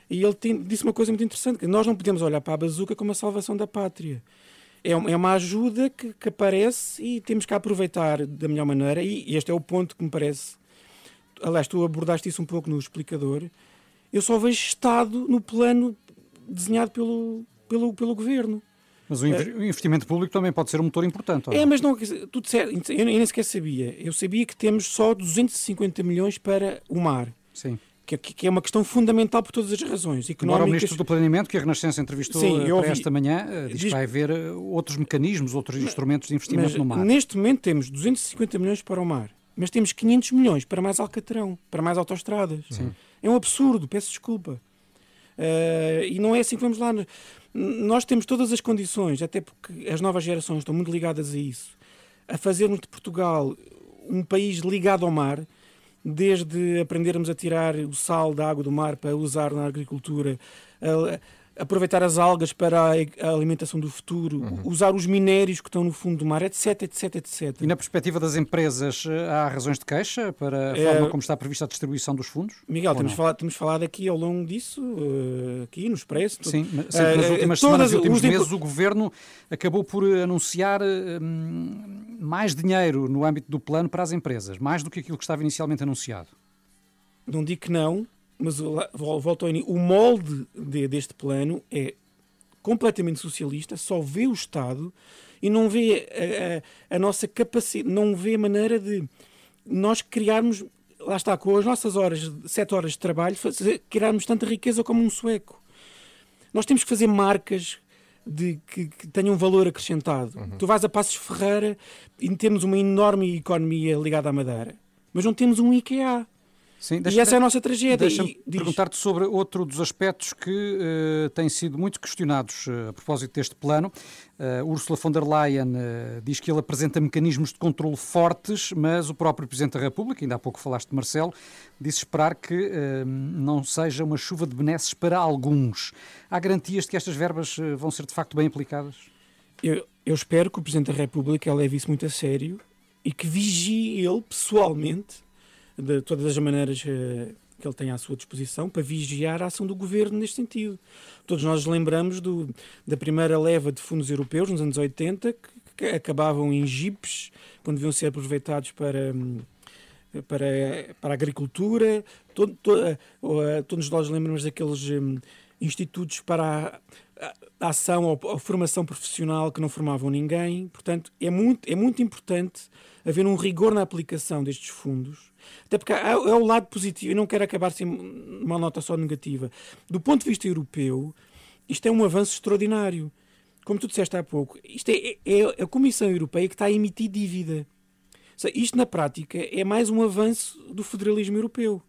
E ele tem- disse uma coisa muito interessante, que nós não podemos olhar para a bazuca como a salvação da pátria. É, é uma ajuda que, que aparece e temos que aproveitar da melhor maneira, e este é o ponto que me parece. Aliás, tu abordaste isso um pouco no explicador. Eu só vejo Estado no plano desenhado pelo, pelo, pelo governo. Mas o inve- o investimento público também pode ser um motor importante. É, mas não, tu disseste- eu nem sequer sabia. Eu sabia que temos só 250 milhões para o mar. Sim. Que, que- é uma questão fundamental por todas as razões. Embora o Económicas, Ministro do Planeamento, que a Renascença entrevistou Sim, eh, ouvi- esta manhã, eh, diz, diz- que vai haver eh, outros mecanismos, outros instrumentos de investimento Mas no mar. neste momento temos 250 milhões para o mar, mas temos 500 milhões para mais Alcatrão, para mais autoestradas. Sim. É um absurdo, peço desculpa. Eh, e não é assim que vamos lá. Nós temos todas as condições, até porque as novas gerações estão muito ligadas a isso, a fazermos de Portugal um país ligado ao mar, desde aprendermos a tirar o sal da água do mar para usar na agricultura, a- aproveitar as algas para a alimentação do futuro, Uhum. usar os minérios que estão no fundo do mar, etc, etc, etc. E na perspectiva das empresas, há razões de queixa para a É- forma como está prevista a distribuição dos fundos? Miguel, temos falado, temos falado aqui ao longo disso, eh, aqui no Expresso. tudo. Sim, mas sempre nas Eh, últimas semanas e últimos os meses o Governo acabou por eh, anunciar hum, mais dinheiro no âmbito do plano para as empresas, mais do que aquilo que estava inicialmente anunciado. Não digo que não, mas volto ao início. O molde de- deste plano é completamente socialista, só vê o Estado e não vê a, a- a nossa capacidade, não vê a maneira de nós criarmos, lá está, com as nossas horas, sete horas de trabalho, fazer- criarmos tanta riqueza como um sueco. Nós temos que fazer marcas de, que, que tenham valor acrescentado. Tu vais a Passos Ferreira e temos uma enorme economia ligada à Madeira, mas não temos um IKEA. Sim, e essa é a nossa tragédia. Deixa-me perguntar-te sobre outro dos aspectos que eh, têm sido muito questionados eh, a propósito deste plano. Eh, Ursula von der Leyen diz que ele apresenta mecanismos de controle fortes, mas o próprio Presidente da República, ainda há pouco falaste de Marcelo, disse esperar que não seja uma chuva de benesses para alguns. Há garantias de que estas verbas vão ser de facto bem aplicadas? Eu, eu espero que o Presidente da República leve isso muito a sério e que vigie ele pessoalmente, de todas as maneiras eh, que ele tem à sua disposição, para vigiar a ação do Governo neste sentido. Todos nós lembramos do, da primeira leva de fundos europeus, nos anos 80, que, que acabavam em jipes, quando deviam ser aproveitados para. hum, Para, para a agricultura, todo, to- eh, eh, todos nós lembramos daqueles hum, institutos para a, a ação ou a formação profissional que não formavam ninguém. Portanto, é muito, é muito importante haver um rigor na aplicação destes fundos. Até porque há- é o lado positivo, eu não quero acabar sem uma nota só negativa. Do ponto de vista europeu, isto é um avanço extraordinário. Como tu disseste há pouco, isto é, é a Comissão Europeia que está a emitir dívida. Seja, Isto, na prática, é mais um avanço do federalismo europeu.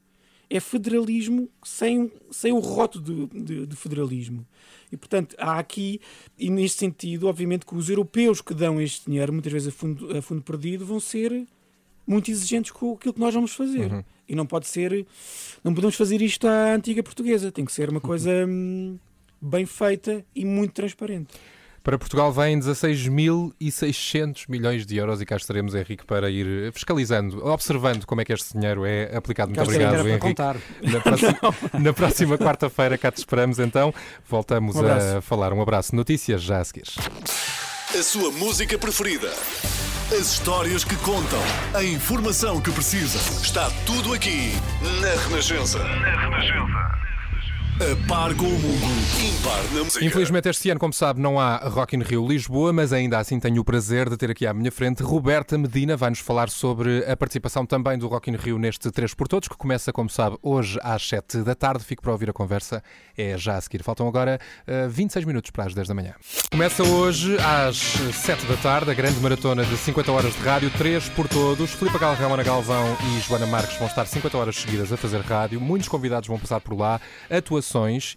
É federalismo sem, sem o rótulo de, de- de federalismo. E, portanto, há aqui, e neste sentido, obviamente, que os europeus que dão este dinheiro, muitas vezes a fundo, a fundo perdido, vão ser muito exigentes com aquilo que nós vamos fazer. Uhum. E não pode ser. Não podemos fazer isto à antiga portuguesa. Tem que ser uma coisa hum, bem feita e muito transparente. Para Portugal vêm 16.600 milhões de euros e cá estaremos, Henrique, para ir fiscalizando, observando como é que este dinheiro é aplicado. Muito Cá obrigado, Henrique. contar. Na próxima, na próxima quarta-feira cá te esperamos então. Voltamos Um a falar. Um abraço. Notícias já a seguir. A sua música preferida. As histórias que contam. A informação que precisa. Está tudo aqui na Renascença. Na Renascença. A par com o mundo. Impar na música. Infelizmente este ano, como sabe, não há Rock in Rio Lisboa, mas ainda assim tenho o prazer de ter aqui à minha frente Roberta Medina, vai-nos falar sobre a participação também do Rock in Rio neste 3 por Todos, que começa, como sabe, hoje às 7 da tarde. Fico para ouvir a conversa, é já a seguir. Faltam agora eh, 26 minutos para as 10 da manhã. Começa hoje às 7 da tarde a grande maratona de 50 horas de rádio, 3 por Todos. Filipe Galvão, Ana Galvão e Joana Marques vão estar 50 horas seguidas a fazer rádio. Muitos convidados vão passar por lá, atuações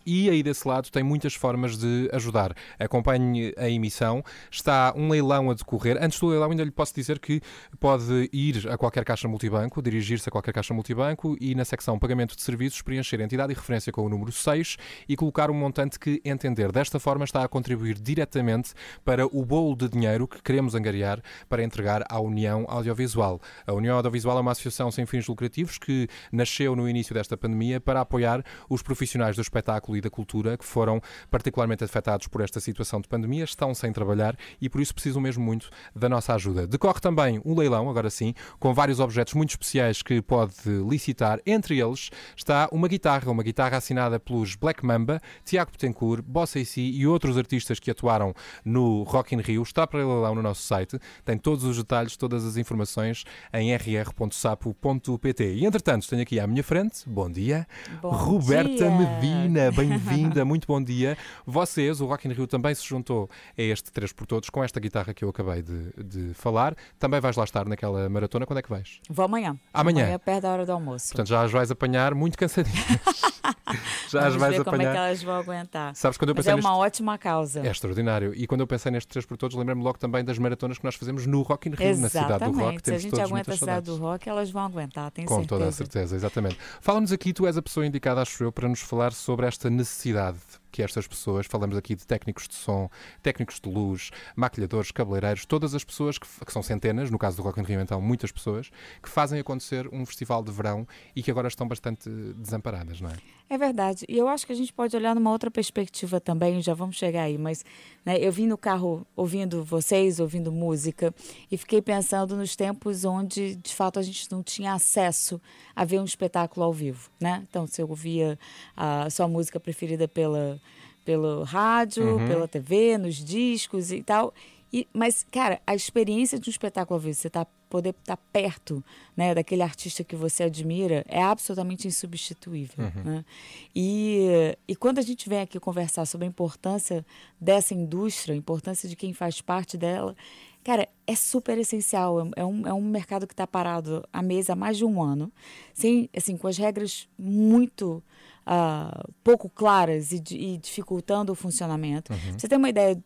e aí desse lado tem muitas formas de ajudar. Acompanhe a emissão. Está um leilão a decorrer. Antes do leilão, ainda lhe posso dizer que pode ir a qualquer caixa multibanco, dirigir-se a qualquer caixa multibanco e na secção Pagamento de Serviços preencher entidade e referência com o número 6 e colocar um montante que entender. Desta forma está a contribuir diretamente para o bolo de dinheiro que queremos angariar para entregar à União Audiovisual. A União Audiovisual é uma associação sem fins lucrativos que nasceu no início desta pandemia para apoiar os profissionais do espetáculo e da cultura que foram particularmente afetados por esta situação de pandemia, estão sem trabalhar e por isso precisam mesmo muito da nossa ajuda. Decorre também um leilão, agora sim, com vários objetos muito especiais que pode licitar. Entre eles está uma guitarra, uma guitarra assinada pelos Black Mamba, Tiago Betancourt, Bossa e Si e outros artistas que atuaram no Rock in Rio. Está para leilão no nosso site, tem todos os detalhes, todas as informações em rr.sapo.pt. E entretanto, tenho aqui à minha frente, bom dia, Bom Roberta dia. Medina. Dina, bem-vinda, muito bom dia. Vocês, o Rock in Rio também se juntou a este 3 por Todos com esta guitarra que eu acabei de, de falar. Também vais lá estar naquela maratona. Quando é que vais? Vou amanhã. Amanhã? Amanhã, perto da hora do almoço. Portanto, já as vais apanhar muito cansadinhas. já as Vamos vais ver como é que apanhar. elas vão aguentar. Sabes, quando eu Mas pensei é uma neste- ótima causa. É extraordinário. E quando eu pensei neste 3 por Todos, lembrei-me logo também das maratonas que nós fazemos no Rock in Rio, na cidade do Exatamente. Rock. Se a gente aguenta a cidade do rock, elas vão aguentar, tenho Com certeza. toda a certeza, exatamente. Fala-nos aqui, tu és a pessoa indicada, acho eu, para nos falar sobre esta necessidade que estas pessoas, falamos aqui de técnicos de som, técnicos de luz, maquilhadores, cabeleireiros, todas as pessoas, que, que são centenas, no caso do Rock in Rio então, muitas pessoas, que fazem acontecer um festival de verão e que agora estão bastante desamparadas, não é? É verdade. E eu acho que a gente pode olhar numa outra perspectiva também, já vamos chegar aí, mas né, eu vim no carro ouvindo vocês, ouvindo música, e fiquei pensando nos tempos onde, de fato, a gente não tinha acesso a ver um espetáculo ao vivo, né? Então, você ouvia a sua música preferida pela, pelo rádio, Uhum. pela TV, nos discos e tal. E, mas, cara, a experiência de um espetáculo ao vivo, você tá, poder estar perto né, daquele artista que você admira, é absolutamente insubstituível. Uhum. né? E, e quando a gente vem aqui conversar sobre a importância dessa indústria, a importância de quem faz parte dela, cara, é super essencial. É um, é um mercado que está parado à mesa há mais de um ano, sem, assim, com as regras muito ah, pouco claras e, e dificultando o funcionamento. Uhum. Você tem uma ideia,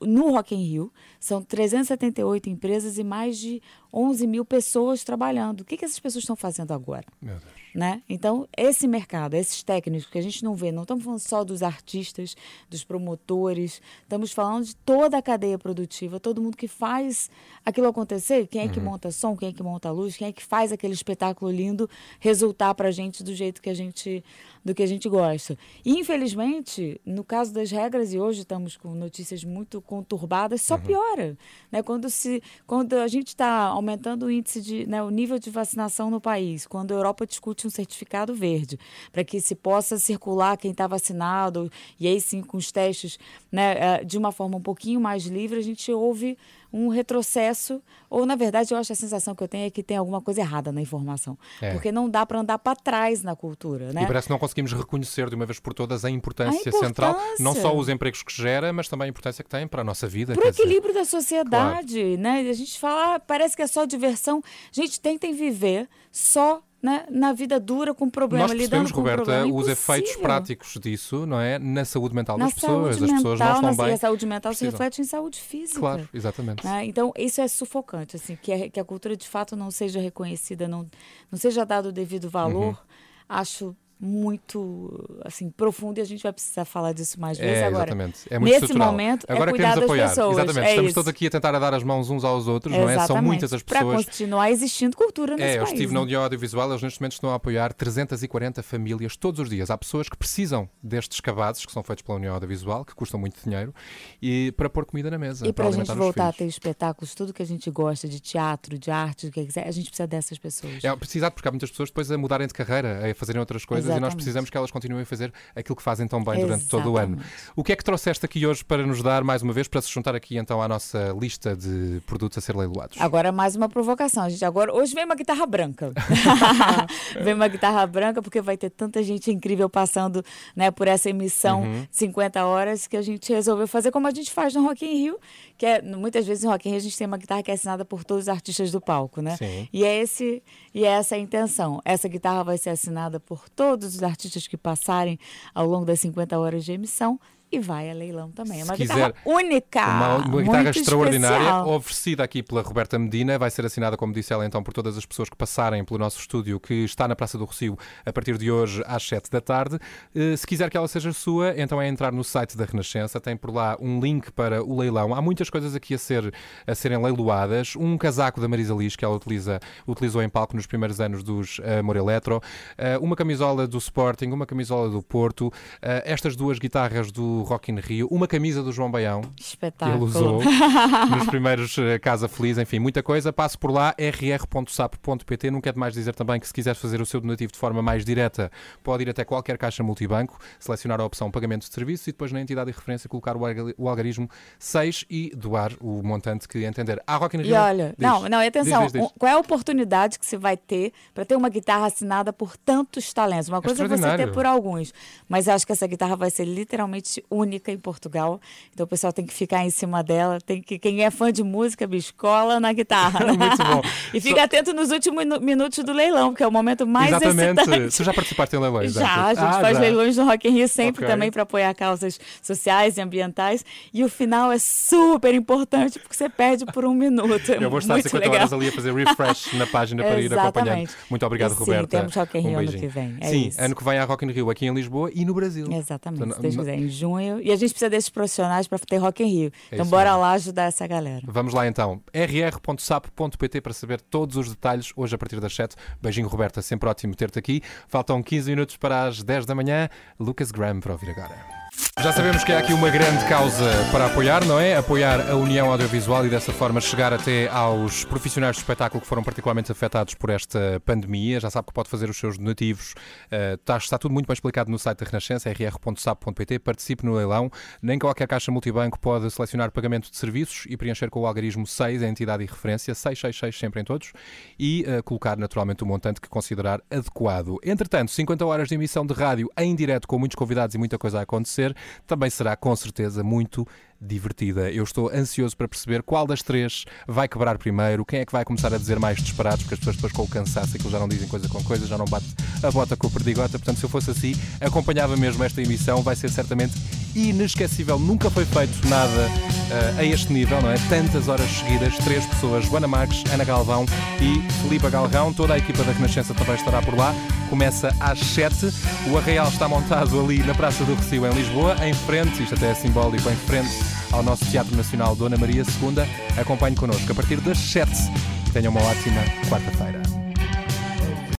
no Rock in Rio, são 378 empresas e mais de 11 mil pessoas trabalhando. O que, que essas pessoas estão fazendo agora? Meu Deus. Né? Então, esse mercado, esses técnicos que a gente não vê, não estamos falando só dos artistas, dos promotores, estamos falando de toda a cadeia produtiva, todo mundo que faz aquilo acontecer, quem é que Uhum. monta som, quem é que monta luz, quem é que faz aquele espetáculo lindo resultar pra gente do jeito que a gente do que a gente gosta. E, infelizmente, no caso das regras e hoje estamos com notícias muito conturbadas, só piora, né? Quando se quando a gente está aumentando o índice de, né, o nível de vacinação no país, quando a Europa discute um certificado verde para que se possa circular quem está vacinado e aí sim com os testes, né, eh, de uma forma um pouquinho mais livre, a gente ouve um retrocesso ou na verdade eu acho a sensação que eu tenho é que tem alguma coisa errada na informação, É. porque não dá para andar para trás na cultura, né? E parece que não conseguimos reconhecer de uma vez por todas a importância, A central, importância. não só os empregos que gera, mas também a importância que tem para a nossa vida. Para o quer dizer, equilíbrio da sociedade, né? A gente fala, ah, parece que é só diversão. Gente, tentem viver só né, na vida dura com problema, Nós lidando com Roberta, problema. os efeitos práticos disso, não é? Na saúde mental na das pessoas. saúde As pessoas mental, não na estão bem. a saúde mental se precisam. reflete em saúde física. Claro, exatamente. né? Então, isso é sufocante, assim, que a, que a cultura de fato não seja reconhecida, não, não seja dado o devido valor, Uhum. acho muito assim profundo e a gente vai precisar falar disso mais É, vezes agora. exatamente. É muito Nesse estrutural. momento, Agora é queremos apoiar. pessoas. Exatamente. É Estamos isso. todos aqui a tentar a dar as mãos uns aos outros, não é? São muitas as Para pessoas. continuar existindo cultura nesse É, eu país. estive né? na União Audiovisual, eles neste momento estão a apoiar 340 famílias todos os dias. Há pessoas que precisam destes cabazes que são feitos pela União Audiovisual, que custam muito dinheiro, e para pôr comida na mesa. E para a gente voltar a ter espetáculos, tudo que a gente gosta de teatro, de arte, do que quiser, a gente precisa dessas pessoas. É precisado, porque há muitas pessoas depois a mudarem de carreira, a fazerem outras coisas, e nós Exatamente. precisamos que elas continuem a fazer aquilo que fazem tão bem durante todo o ano. Exatamente. O que é que trouxeste aqui hoje para nos dar, mais uma vez, para se juntar aqui então à nossa lista de produtos a ser leiloados? Agora mais uma provocação, gente. Agora, hoje vem uma guitarra branca. vem uma guitarra branca porque vai ter tanta gente incrível passando né, por essa emissão Uhum. 50 horas que a gente resolveu fazer como a gente faz no Rock in Rio, que é muitas vezes no Rock in Rio a gente tem uma guitarra que é assinada por todos os artistas do palco, né? Sim. E é esse e é essa a intenção. Essa guitarra vai ser assinada por todos os artistas que passarem ao longo das 50 horas de emissão e vai a leilão também. É uma Se guitarra quiser única, Uma, uma guitarra extraordinária, especial. oferecida aqui pela Roberta Medina, vai ser assinada, como disse ela, então, por todas as pessoas que passarem pelo nosso estúdio, que está na Praça do Rocio a partir de hoje às 7 da tarde. Eh, Se quiser que ela seja sua, então é entrar no site da Renascença, tem por lá um link para o leilão. Há muitas coisas aqui a, ser, a serem leiloadas. Um casaco da Marisa Liz, que ela utiliza, utilizou em palco nos primeiros anos dos eh, Amor Eletro, eh, uma camisola do Sporting, uma camisola do Porto, estas duas guitarras do do Rock in Rio, uma camisa do João Baião. Que Espetáculo. ele usou nos primeiros eh, Casa Feliz, enfim, muita coisa. Passe por lá, rr.sapo.pt. Não quero mais dizer também que se quiser fazer o seu donativo de forma mais direta, pode ir até qualquer caixa multibanco, selecionar a opção pagamento de serviço e depois na entidade de referência colocar o alga- o algarismo 6 e doar o montante que entender. Ah, Rock in Rio. E olha, Diz. não, não, e atenção, Diz, diz, um- qual é a oportunidade que você vai ter para ter uma guitarra assinada por tantos talentos? Uma coisa é você ter por alguns, mas acho que essa guitarra vai ser literalmente única em Portugal. Então o pessoal tem que ficar em cima dela, tem que quem é fã de música, bicho, cola na guitarra. né? Muito bom. e fica atento nos últimos minu- minutos do leilão, que é o momento mais Exatamente. excitante. Tu já participaste em leilões? Já, a gente Ah, faz já. leilões no Rock in Rio sempre Ok. também para apoiar causas sociais e ambientais. E o final é super importante porque você perde por um minuto. É Eu vou estar muito 50 legal. horas ali a fazer refresh na página para ir acompanhando. Muito obrigado, sim, Roberta. temos Rock in Rio um ano que vem, é sim, isso. ano que vem há Rock in Rio aqui em Lisboa e no Brasil. Exatamente, Então, se Deus quiser, em junho. E a gente precisa desses profissionais para ter Rock in Rio. É então bora mesmo. lá ajudar essa galera. Vamos lá então. rr.sapo.pt para saber todos os detalhes hoje a partir das 7. Beijinho, Roberta. Sempre ótimo ter-te aqui. Faltam 15 minutos para as 10 da manhã. Lucas Graham para ouvir agora. Já sabemos que há aqui uma grande causa para apoiar, não é? Apoiar a União Audiovisual e dessa forma chegar até aos profissionais do espetáculo que foram particularmente afetados por esta pandemia. Já sabe que pode fazer os seus donativos. Uh, está, está tudo muito bem explicado no site da Renascença, rr.sapo.pt. Participe no leilão. Nem qualquer caixa multibanco pode selecionar pagamento de serviços e preencher com o algarismo 6, a entidade e referência, 666 sempre em todos, e uh, colocar naturalmente o montante que considerar adequado. Entretanto, 50 horas de emissão de rádio em direto com muitos convidados e muita coisa a acontecer também será com certeza muito divertida. Eu estou ansioso para perceber qual das três vai quebrar primeiro, quem é que vai começar a dizer mais disparados, porque as pessoas depois com o cansaço aquilo já não dizem coisa com coisa, já não bate a bota com a perdigota. Portanto, se eu fosse assim, acompanhava mesmo esta emissão, vai ser certamente inesquecível. Nunca foi feito nada uh, a este nível, não é? Tantas horas seguidas, três pessoas, Joana Marques, Ana Galvão e Filipa Galrão. Toda a equipa da Renascença também estará por lá. Começa às 7. O Arraial está montado ali na Praça do Recio, em Lisboa, em frente, isto até é simbólico, em frente ao nosso Teatro Nacional Dona Maria II. Acompanhe connosco a partir das 7 e tenham uma ótima quarta-feira.